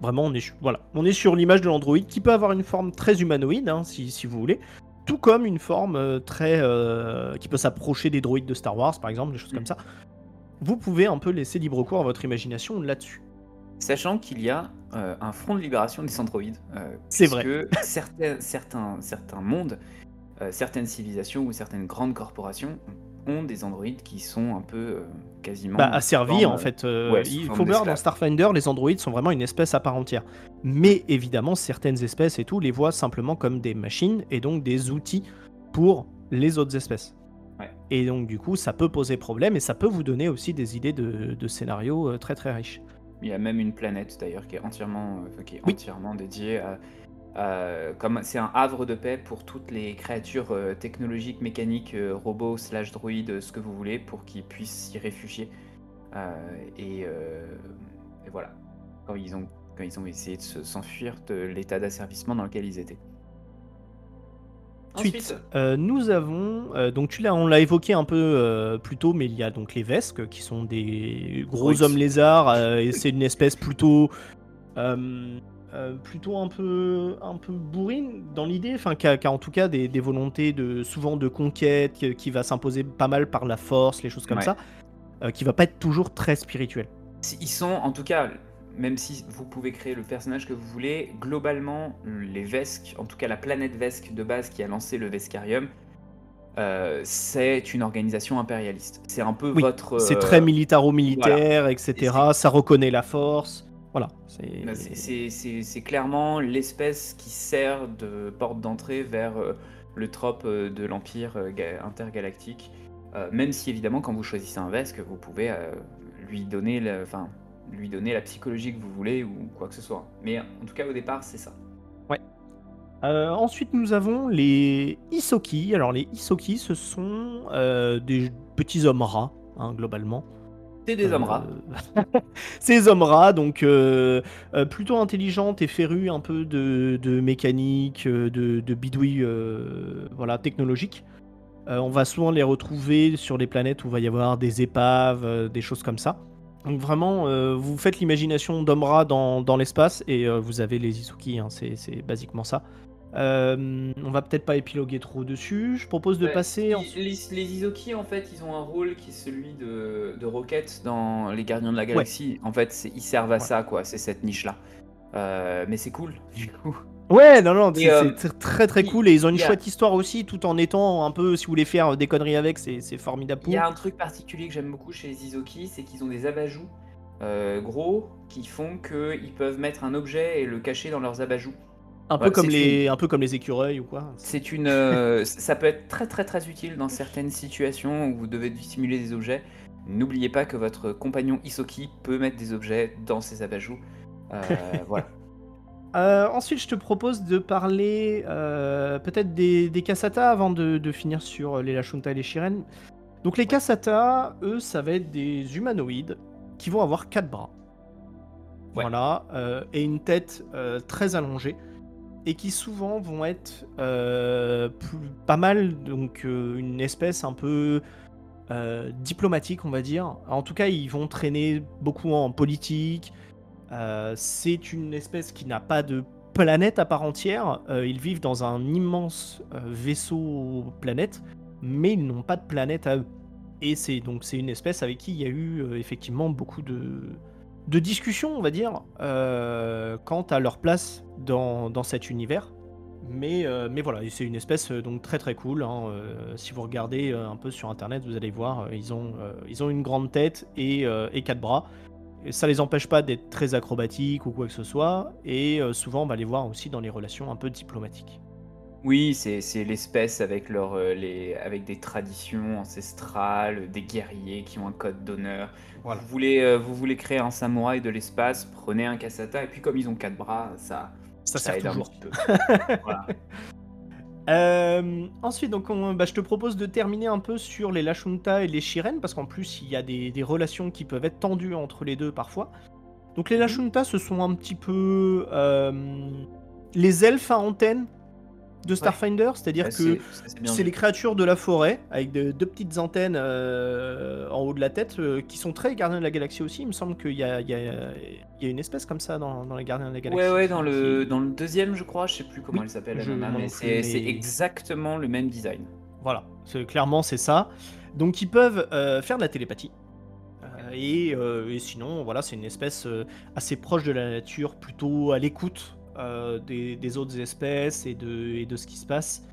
Vraiment, on est, voilà, on est sur l'image de l'androïde qui peut avoir une forme très humanoïde, hein, si, si vous voulez, tout comme une forme euh, très euh, qui peut s'approcher des droïdes de Star Wars, par exemple, des choses Mm. comme ça. Vous pouvez un peu laisser libre cours à votre imagination là-dessus. Sachant qu'il y a euh, un front de libération des androïdes. euh, C'est puisque certains, certains, certains mondes, euh, certaines civilisations ou certaines grandes corporations ont des androïdes qui sont un peu euh, quasiment. Bah, asservis, en fait. euh, ouais, il faut voir dans. Starfinder, les androïdes sont vraiment une espèce à part entière. Mais évidemment, certaines espèces et tout les voient simplement comme des machines et donc des outils pour les autres espèces. Ouais. Et donc, du coup, ça peut poser problème et ça peut vous donner aussi des idées de, de scénarios euh, très très riches. Il y a même une planète d'ailleurs qui est entièrement, euh, qui est Oui. entièrement dédiée à. À- comme c'est un havre de paix pour toutes les créatures euh, technologiques, mécaniques, euh, robots, slash droïdes, euh, ce que vous voulez, pour qu'ils puissent s'y réfugier. Euh, et, euh, et voilà. Quand ils ont, quand ils ont essayé de se- s'enfuir de l'état d'asservissement dans lequel ils étaient. Ensuite, euh, nous avons, euh, donc tu l'as, on l'a évoqué un peu euh, plus tôt, mais il y a donc les Vesques qui sont des gros Oui. hommes lézards euh, et c'est une espèce plutôt, euh, plutôt un peu, un peu bourrine dans l'idée, enfin qui a, en tout cas des, des volontés de souvent de conquête, qui, qui va s'imposer pas mal par la force, les choses comme Ouais. ça, euh, qui va pas être toujours très spirituel. Ils sont, en tout cas, même si vous pouvez créer le personnage que vous voulez, globalement, les Vesques, en tout cas la planète Vesque de base qui a lancé le Vescarium, euh, c'est une organisation impérialiste. C'est un peu Oui, votre. C'est très militaro-militaire, etc. Et Ça reconnaît la force, voilà. c'est- bah, c'est- clairement l'espèce qui sert de porte d'entrée vers euh, le trope euh, de l'Empire euh, ga- intergalactique. Même si évidemment, quand vous choisissez un Vesque, vous pouvez lui donner, la, enfin, lui donner la psychologie que vous voulez ou quoi que ce soit. Mais en tout cas, au départ, c'est ça. Euh, ensuite, nous avons les Isoki. Alors, les Isoki, ce sont euh, des petits hommes rats, hein, globalement. C'est des hommes Euh, rats. Ces hommes rats, donc euh, euh, plutôt intelligentes et férus un peu de, mécanique, euh, de, de bidouilles euh, voilà, technologiques. Euh, on va souvent les retrouver sur les planètes où va y avoir des épaves, euh, des choses comme ça. Donc vraiment, euh, vous faites l'imagination d'hommes rats dans, l'espace et euh, vous avez les Isuki, hein, c'est basiquement ça. Euh, on va peut-être pas épiloguer trop dessus. Je propose de Ouais, passer. les, en- les, les Isoki, en fait, ils ont un rôle qui est celui de, de Rocket dans Les Gardiens de la Galaxie. En fait, ils servent à Ouais. ça, quoi. C'est cette niche-là. Euh, mais c'est cool, du coup. Ouais, non, non, c'est euh, très très cool et ils ont une a- chouette histoire aussi, tout en étant un peu, si vous voulez faire des conneries avec, c'est formidable Il y a un truc particulier que j'aime beaucoup chez les Isoki, c'est qu'ils ont des abajous euh, gros qui font qu'ils peuvent mettre un objet et le cacher dans leurs abajous. Un peu comme les, un peu comme les écureuils ou quoi. C'est une, euh, ça peut être très très très utile dans certaines situations où vous devez dissimuler des objets. N'oubliez pas que votre compagnon Isoki peut mettre des objets dans ses abajous. Euh, voilà. Euh, ensuite, je te propose de parler peut-être des, des Kasata avant de, de finir sur les Lashunta et les Shiren. Donc les Kasata, eux, ça va être des humanoïdes qui vont avoir quatre bras. Ouais. Voilà, et une tête très allongée, et qui souvent vont être euh, pas mal, donc euh, une espèce un peu euh, diplomatique, on va dire. En tout cas, ils vont traîner beaucoup en politique. C'est une espèce qui n'a pas de planète à part entière. Ils vivent dans un immense vaisseau planète, mais ils n'ont pas de planète à eux. Et c'est donc c'est une espèce avec qui il y a eu effectivement beaucoup de, de discussions, on va dire, euh, quant à leur place dans, dans cet univers. Mais, euh, mais voilà, c'est une espèce euh, donc très très cool. hein, si vous regardez un peu sur internet, vous allez voir, ils, ont, ils ont une grande tête et, et quatre bras. Ça les empêche pas d'être très acrobatiques ou quoi que ce soit. Et souvent, on va les voir aussi dans les relations un peu diplomatiques. Oui, c'est l'espèce avec, leur, avec des traditions ancestrales, des guerriers qui ont un code d'honneur. Voilà. Vous voulez, euh, vous voulez créer un samouraï de l'espace, prenez un Kasata, et puis comme ils ont quatre bras, ça, Ça ça sert aide un toujours. petit peu. Voilà. Euh, ensuite, donc, on- bah, je te propose de terminer un peu sur les Lashunta et les Shiren, parce qu'en plus, il y a des, des relations qui peuvent être tendues entre les deux parfois. Donc, les Mhm. Lashunta, ce sont un petit peu euh, les elfes à antenne de Starfinder, c'est-à-dire Ouais, que c'est- les créatures de la forêt, avec de- deux petites antennes euh, en haut de la tête, euh, qui sont très gardiens de la galaxie aussi. Il me semble qu'il y a, y y une espèce comme ça dans, dans les gardiens de la galaxie. Ouais, ouais, dans le, qui- dans le deuxième, je crois, je sais plus comment Oui, elle s'appelle, mais c'est mais- exactement le même design. Voilà, clairement c'est ça. Donc ils peuvent euh, faire de la télépathie. Et, et sinon, voilà, c'est une espèce assez proche de la nature, plutôt à l'écoute des, des autres espèces et de, et de ce qui se passe.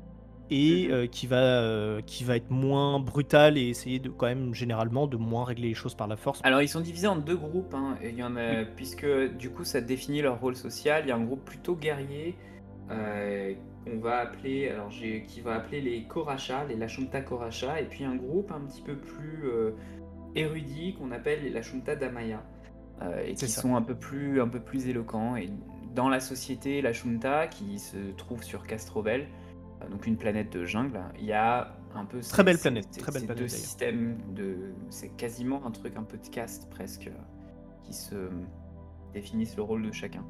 Et Mhm. euh, qui, va, euh, qui va être moins brutal et essayer de quand même généralement de moins régler les choses par la force. Alors, ils sont divisés en deux groupes, hein, et il y en a, puisque du coup, ça définit leur rôle social. Il y a un groupe plutôt guerrier, euh, qu'on va appeler, alors qui va appeler les Koracha, les Lashunta Koracha, et puis un groupe un petit peu plus euh, érudit qu'on appelle les Lashunta Damaya, euh, et qui ça. sont un peu plus, un peu plus éloquents. Et dans la société Lashunta, qui se trouve sur Castrovel, euh, donc une planète de jungle, il y a un peu Très belle ces- planète, ces- très belle ces planète, deux d'ailleurs. systèmes de, c'est quasiment un truc un peu de caste presque, qui se définissent le rôle de chacun.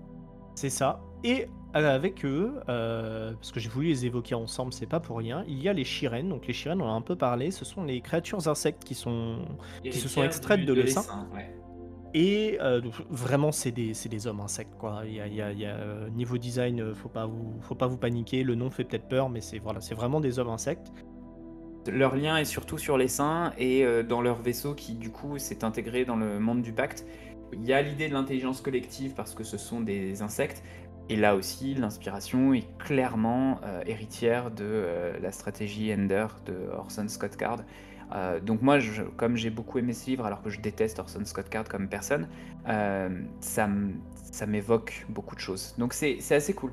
C'est ça. Et euh, avec eux, euh, parce que j'ai voulu les évoquer ensemble, c'est pas pour rien, il y a les Shiren. Donc les Shiren, on en a un peu parlé, ce sont les créatures insectes qui sont Qui se sont extraites du- de l'essaim. ouais. Et euh, vraiment, c'est des, hommes insectes, quoi. Y a, euh, niveau design, euh, faut pas vous, faut pas vous paniquer. Le nom fait peut-être peur, mais c'est voilà, vraiment des hommes insectes. Leur lien est surtout sur les seins et dans leur vaisseau qui du coup s'est intégré dans le monde du pacte. Il y a l'idée de l'intelligence collective parce que ce sont des insectes. Et là aussi, l'inspiration est clairement héritière de la stratégie Ender de Orson Scott Card. Euh, donc moi, je- comme j'ai beaucoup aimé ce livre, alors que je déteste Orson Scott Card comme personne, euh, ça m'évoque beaucoup de choses. Donc c'est assez cool.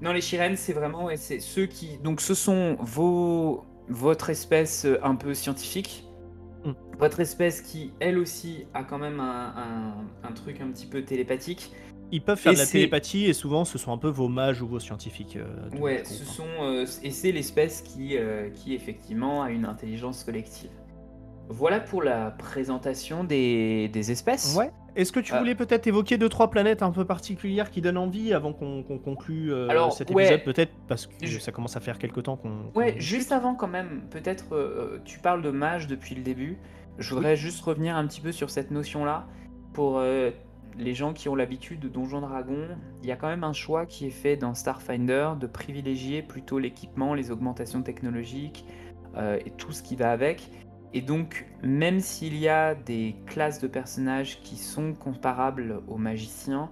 Non, les Shiren, c'est vraiment ouais, c'est ceux qui. Donc, ce sont vos votre espèce euh, un peu scientifique, Mm. votre espèce qui, elle aussi, a quand même un, un- un truc un petit peu télépathique. Ils peuvent faire Et de la télépathie et souvent, ce sont un peu vos mages ou vos scientifiques. euh, Ouais, ce sont euh, et c'est l'espèce qui, euh, qui effectivement a une intelligence collective. Voilà pour la présentation des, des espèces. Ouais. Est-ce que tu Euh, voulais peut-être évoquer deux trois planètes un peu particulières qui donnent envie avant qu'on qu'on conclue euh, Alors, cet ouais. épisode peut-être parce que Je- ça commence à faire quelque temps qu'on. Ouais, juste avant quand même, peut-être euh, tu parles de mage depuis le début. Je voudrais juste revenir un petit peu sur cette notion-là. Pour euh, les gens qui ont l'habitude de Donjons Dragon, il y a quand même un choix qui est fait dans Starfinder de privilégier plutôt l'équipement, les augmentations technologiques euh, et tout ce qui va avec. Et donc, même s'il y a des classes de personnages qui sont comparables aux magiciens,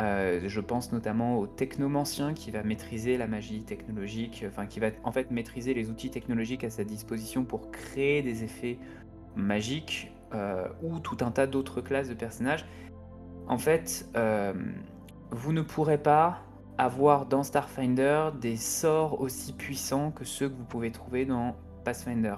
euh, je pense notamment au technomancien qui va maîtriser la magie technologique, enfin qui va en fait maîtriser les outils technologiques à sa disposition pour créer des effets magiques euh, ou tout un tas d'autres classes de personnages. En fait, euh, vous ne pourrez pas avoir dans Starfinder des sorts aussi puissants que ceux que vous pouvez trouver dans Pathfinder.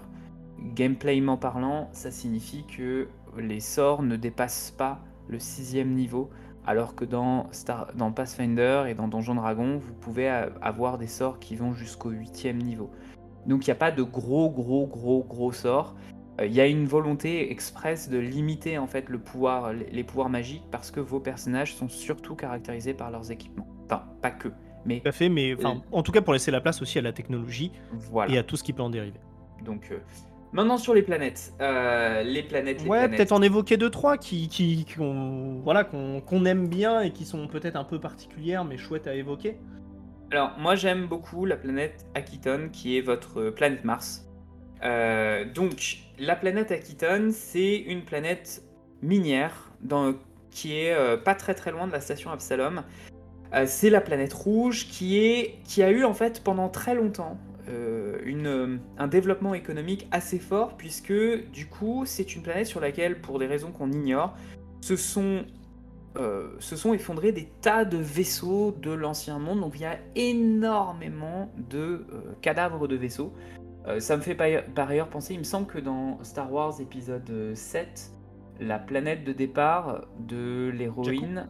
Gameplayment parlant, ça signifie que les sorts ne dépassent pas le sixième niveau, alors que dans, Star, Pathfinder et dans Donjon Dragon, vous pouvez avoir des sorts qui vont jusqu'au huitième niveau. Donc il n'y a pas de gros, gros, gros, gros sorts. Euh, Il y a une volonté expresse de limiter en fait le pouvoir, les pouvoirs magiques parce que vos personnages sont surtout caractérisés par leurs équipements. Enfin, pas que, mais Tout à fait, mais enfin, en tout cas pour laisser la place aussi à la technologie voilà. et à tout ce qui peut en dériver. Donc euh, maintenant sur les planètes, Euh, les planètes, les Ouais, peut-être en évoquer deux trois qui, qui, voilà, qu'on qu'on aime bien et qui sont peut-être un peu particulières mais chouettes à évoquer. Alors, moi j'aime beaucoup la planète Akiton qui est votre planète Mars. Euh, donc, la planète Akiton, c'est une planète minière qui est euh, pas très très loin de la station Absalom. c'est la planète rouge qui, est, qui a eu en fait pendant très longtemps un développement économique assez fort puisque du coup c'est une planète sur laquelle pour des raisons qu'on ignore se sont euh, se sont effondrés des tas de vaisseaux de l'ancien monde. Donc il y a énormément de euh, cadavres de vaisseaux. Euh, ça me fait par ailleurs penser, il me semble que dans Star Wars épisode 7, la planète de départ de l'héroïne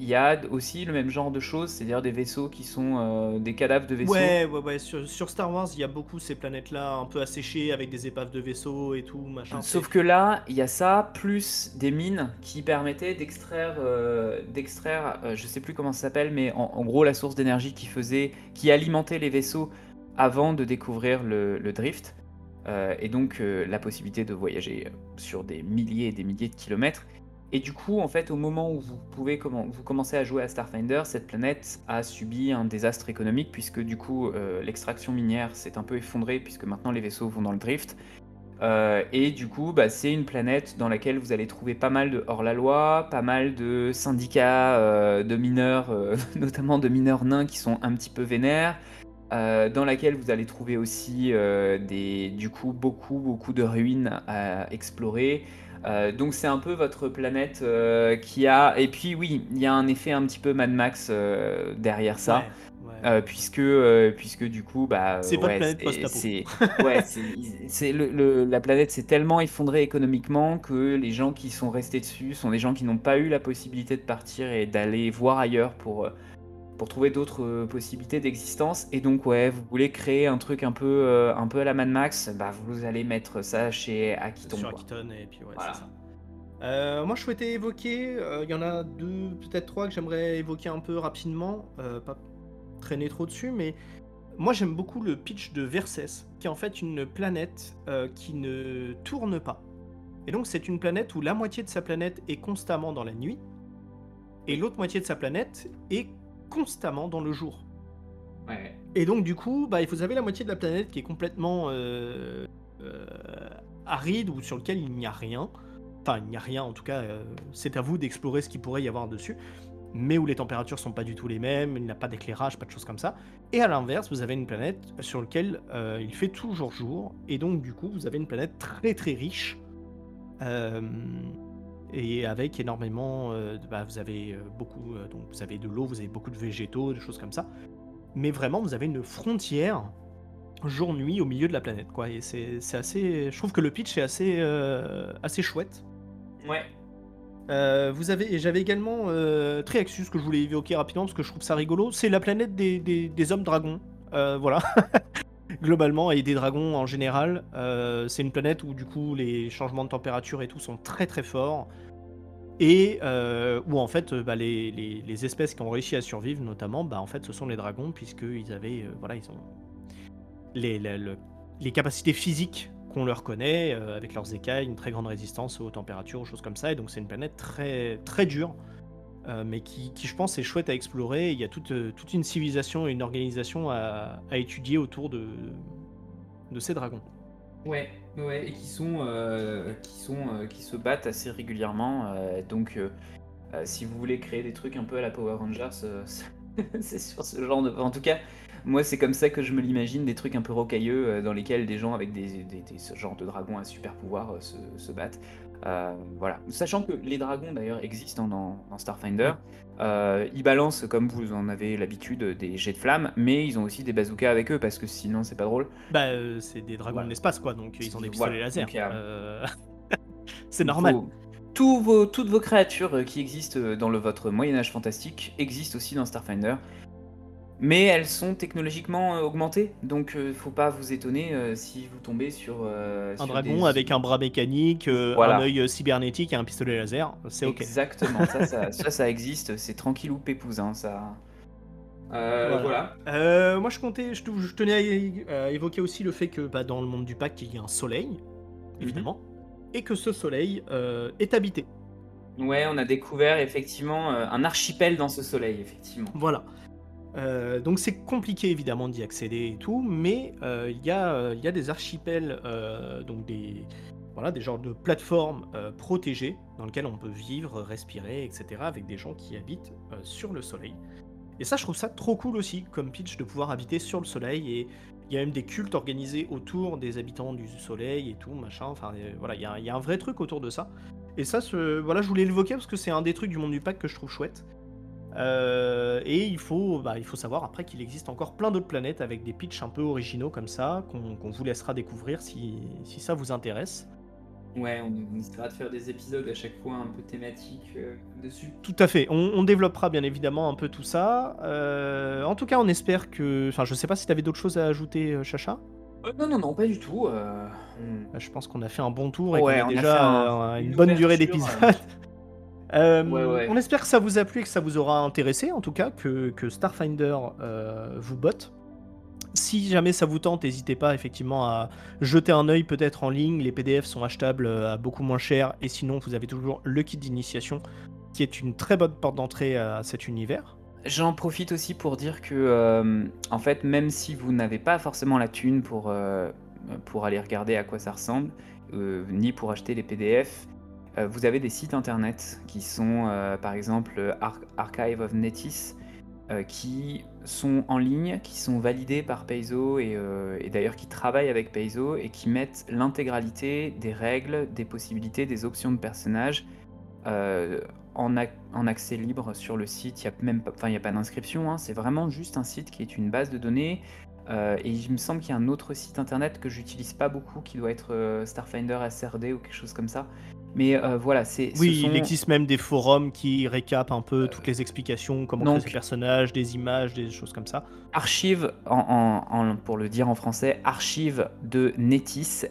il y a aussi le même genre de choses, c'est-à-dire des vaisseaux qui sont euh, des cadavres de vaisseaux. Ouais, ouais, ouais. Sur, Star Wars, il y a beaucoup ces planètes-là un peu asséchées avec des épaves de vaisseaux et tout, machin. Sauf que là, il y a ça, plus des mines qui permettaient d'extraire, euh, d'extraire, euh, je sais plus comment ça s'appelle, mais en, gros, la source d'énergie qui faisait, qui alimentait les vaisseaux avant de découvrir le, drift. et donc la possibilité de voyager sur des milliers et des milliers de kilomètres. Et du coup, en fait, au moment où vous pouvez vous commencez à jouer à Starfinder, cette planète a subi un désastre économique puisque du coup, euh, l'extraction minière s'est un peu effondrée puisque maintenant les vaisseaux vont dans le drift. Euh, et du coup, bah, c'est une planète dans laquelle vous allez trouver pas mal de hors-la-loi, pas mal de syndicats euh, de mineurs, notamment de mineurs nains qui sont un petit peu vénères, dans laquelle vous allez trouver aussi des, du coup beaucoup beaucoup de ruines à explorer. Euh, donc c'est un peu votre planète euh, qui a... Et puis oui, il y a un effet un petit peu Mad Max euh, derrière ça. puisque, puisque du coup, bah, c'est votre planète post-apo. Ouais, c'est le, la planète s'est tellement effondrée économiquement que les gens qui sont restés dessus sont des gens qui n'ont pas eu la possibilité de partir et d'aller voir ailleurs pour, pour trouver d'autres euh, possibilités d'existence. Et donc, ouais, vous voulez créer un truc un peu, euh, un peu à la Mad Max, bah, vous allez mettre ça chez Akiton. Sur Akiton, et puis ouais, c'est ça. Euh, moi, je souhaitais évoquer, il y en a deux, peut-être trois que j'aimerais évoquer un peu rapidement, pas traîner trop dessus, mais moi j'aime beaucoup le pitch de Vercès, qui est en fait une planète qui ne tourne pas. Et donc c'est une planète où la moitié de sa planète est constamment dans la nuit, et l'autre moitié de sa planète est constamment dans le jour. Et donc du coup, bah, vous avez la moitié de la planète qui est complètement euh, euh, aride ou sur lequel il n'y a rien. Enfin, il n'y a rien en tout cas, euh, c'est à vous d'explorer ce qu'il pourrait y avoir dessus. Mais où les températures sont pas du tout les mêmes, il n'y a pas d'éclairage, pas de choses comme ça. Et à l'inverse, vous avez une planète sur laquelle il fait toujours jour. Et donc du coup, vous avez une planète très très riche et avec énormément, euh, bah, vous avez euh, beaucoup, euh, donc vous avez de l'eau, vous avez beaucoup de végétaux, des choses comme ça. Mais vraiment, vous avez une frontière jour-nuit au milieu de la planète, quoi. Et c'est assez, je trouve que le pitch est assez, assez chouette. Ouais. vous avez, j'avais également Triaxus que je voulais évoquer rapidement parce que je trouve ça rigolo. C'est la planète des, des, des hommes dragons. voilà. globalement et des dragons en général. Euh, c'est une planète où du coup les changements de température et tout sont très très forts. Et euh, où en fait bah, les, espèces qui ont réussi à survivre notamment, bah, en fait ce sont les dragons puisqu'ils avaient, euh, voilà, ils ont les, les, capacités physiques qu'on leur connaît avec leurs écailles, une très grande résistance aux températures, choses comme ça. Et donc c'est une planète très très dure euh, mais qui, je pense, est chouette à explorer. Il y a toute, euh, une civilisation et une organisation à, étudier autour de, ces dragons. Ouais, ouais, et qui sont, euh, qui sont, qui se battent assez régulièrement. donc, si vous voulez créer des trucs un peu à la Power Rangers, c'est sur ce genre de. En tout cas, moi, c'est comme ça que je me l'imagine, des trucs un peu rocailleux dans lesquels des gens avec des, des, ce genre de dragons à super pouvoir se, battent. Euh, voilà. Sachant que les dragons d'ailleurs existent dans, Starfinder. Euh, ils balancent, comme vous en avez l'habitude, des jets de flammes, mais ils ont aussi des bazookas avec eux parce que sinon c'est pas drôle. Bah, euh, c'est des dragons de l'espace quoi, donc ils ont des pistolets laser. c'est normal. vos, toutes vos créatures qui existent dans le, votre Moyen-Âge fantastique existent aussi dans Starfinder mais elles sont technologiquement euh, augmentées, donc euh, faut pas vous étonner euh, si vous tombez sur un dragon avec un bras mécanique, un œil cybernétique et un pistolet laser, c'est ok. Exactement, ça, ça, existe, c'est tranquille ou pépouze, hein, ça. voilà. moi, je comptais, je, tenais à, évoquer aussi le fait que bah, dans le monde du pacte, il y a un soleil, mhm. évidemment, et que ce soleil est habité. Ouais, on a découvert effectivement un archipel dans ce soleil, effectivement. Voilà. Euh, donc c'est compliqué évidemment d'y accéder et tout, mais euh, il y, euh, y, a des archipels, donc des, voilà, des genres de plateformes protégées dans lesquelles on peut vivre, respirer, etc. avec des gens qui habitent sur le Soleil. Et ça, je trouve ça trop cool aussi, comme pitch, de pouvoir habiter sur le soleil. Et il y a même des cultes organisés autour des habitants du soleil et tout, machin. Enfin, voilà, il y, a, il y a un vrai truc autour de ça. Et ça, voilà, je voulais l'évoquer parce que c'est un des trucs du monde du pack que je trouve chouette. Euh, et il faut, bah, il faut savoir après qu'il existe encore plein d'autres planètes avec des pitchs un peu originaux comme ça, qu'on vous laissera découvrir si, si ça vous intéresse. Ouais, on, essaiera de faire des épisodes à chaque fois un peu thématiques euh, dessus. Tout à fait. On, on développera bien évidemment un peu tout ça. Euh, en tout cas, on espère que. Enfin, je sais pas si tu avais d'autres choses à ajouter, Chacha. Non, non, non, pas du tout. on- Euh, Je pense qu'on a fait un bon tour et Ouais, qu'on a déjà un- une, une bonne durée d'épisode. Euh, Ouais, ouais. On espère que ça vous a plu et que ça vous aura intéressé, en tout cas, que, que Starfinder euh, vous botte. Si jamais ça vous tente, n'hésitez pas effectivement à jeter un œil peut-être en ligne. Les PDF sont achetables euh, à beaucoup moins cher. Et sinon, vous avez toujours le kit d'initiation, qui est une très bonne porte d'entrée à cet univers. J'en profite aussi pour dire que, euh, en fait, même si vous n'avez pas forcément la thune pour, euh, pour aller regarder à quoi ça ressemble, euh, ni pour acheter les PDF, euh, vous avez des sites internet qui sont, euh, par exemple, Ar- Archive of Netis, euh, qui sont en ligne, qui sont validés par Paizo et, euh, d'ailleurs qui travaillent avec Paizo et qui mettent l'intégralité des règles, des possibilités, des options de personnages euh, en, ac- en accès libre sur le site. Il n'y a pas, d'inscription, hein, c'est vraiment juste un site qui est une base de données. Euh, et il me semble qu'il y a un autre site internet que j'utilise pas beaucoup qui doit être euh, Starfinder SRD ou quelque chose comme ça. Mais euh, voilà, c'est. ce Oui, sont- il existe même des forums qui récapent un peu toutes les explications, comment créer donc- ces personnages, des images, des choses comme ça. archive, en, en- en- pour le dire en français, archive de Netis,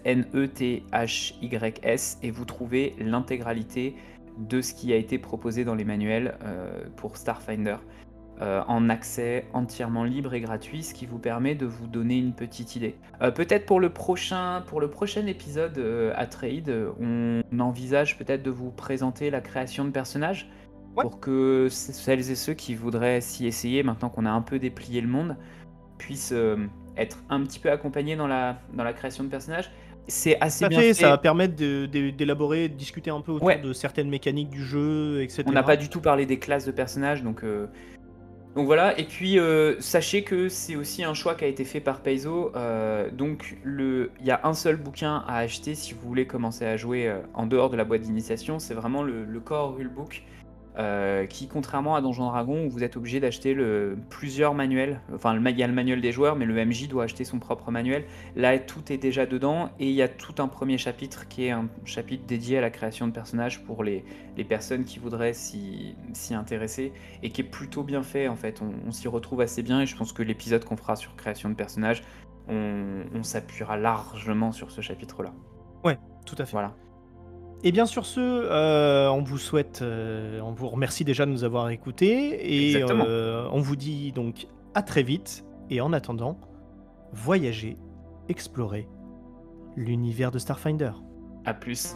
N-E-T-H-Y-S, et vous trouvez l'intégralité de ce qui a été proposé dans les manuels euh, pour Starfinder, euh, en accès entièrement libre et gratuit, ce qui vous permet de vous donner une petite idée. Euh, peut-être pour le prochain, pour le prochain épisode euh, à Trade, on envisage peut-être de vous présenter la création de personnages Ouais. pour que celles et ceux qui voudraient s'y essayer, maintenant qu'on a un peu déplié le monde, puissent euh, être un petit peu accompagnés dans la, dans la création de personnages. C'est assez bien fait, fait. ça va permettre de- de- d'élaborer, de discuter un peu autour Ouais. de certaines mécaniques du jeu, etc. On n'a pas du tout parlé des classes de personnages, donc, euh, donc voilà. Et puis euh, sachez que c'est aussi un choix qui a été fait par Paizo. euh, donc il y a un seul bouquin à acheter si vous voulez commencer à jouer euh, en dehors de la boîte d'initiation. C'est vraiment le, le core rulebook. Euh, qui, contrairement à Donjon Dragon, où vous êtes obligé d'acheter le, plusieurs manuels, enfin il y a le manuel des joueurs, mais le MJ doit acheter son propre manuel. Là, tout est déjà dedans, et il y a tout un premier chapitre qui est un chapitre dédié à la création de personnages pour les, les personnes qui voudraient s'y s'y intéresser et qui est plutôt bien fait en fait. On, on s'y retrouve assez bien et je pense que l'épisode qu'on fera sur création de personnages, on, on s'appuiera largement sur ce chapitre-là. Tout à fait. Voilà. Et bien sur ce, euh, on vous souhaite, euh, on vous remercie déjà de nous avoir écoutés et euh, on vous dit donc à très vite. Et en attendant, voyagez, explorez l'univers de Starfinder. À plus.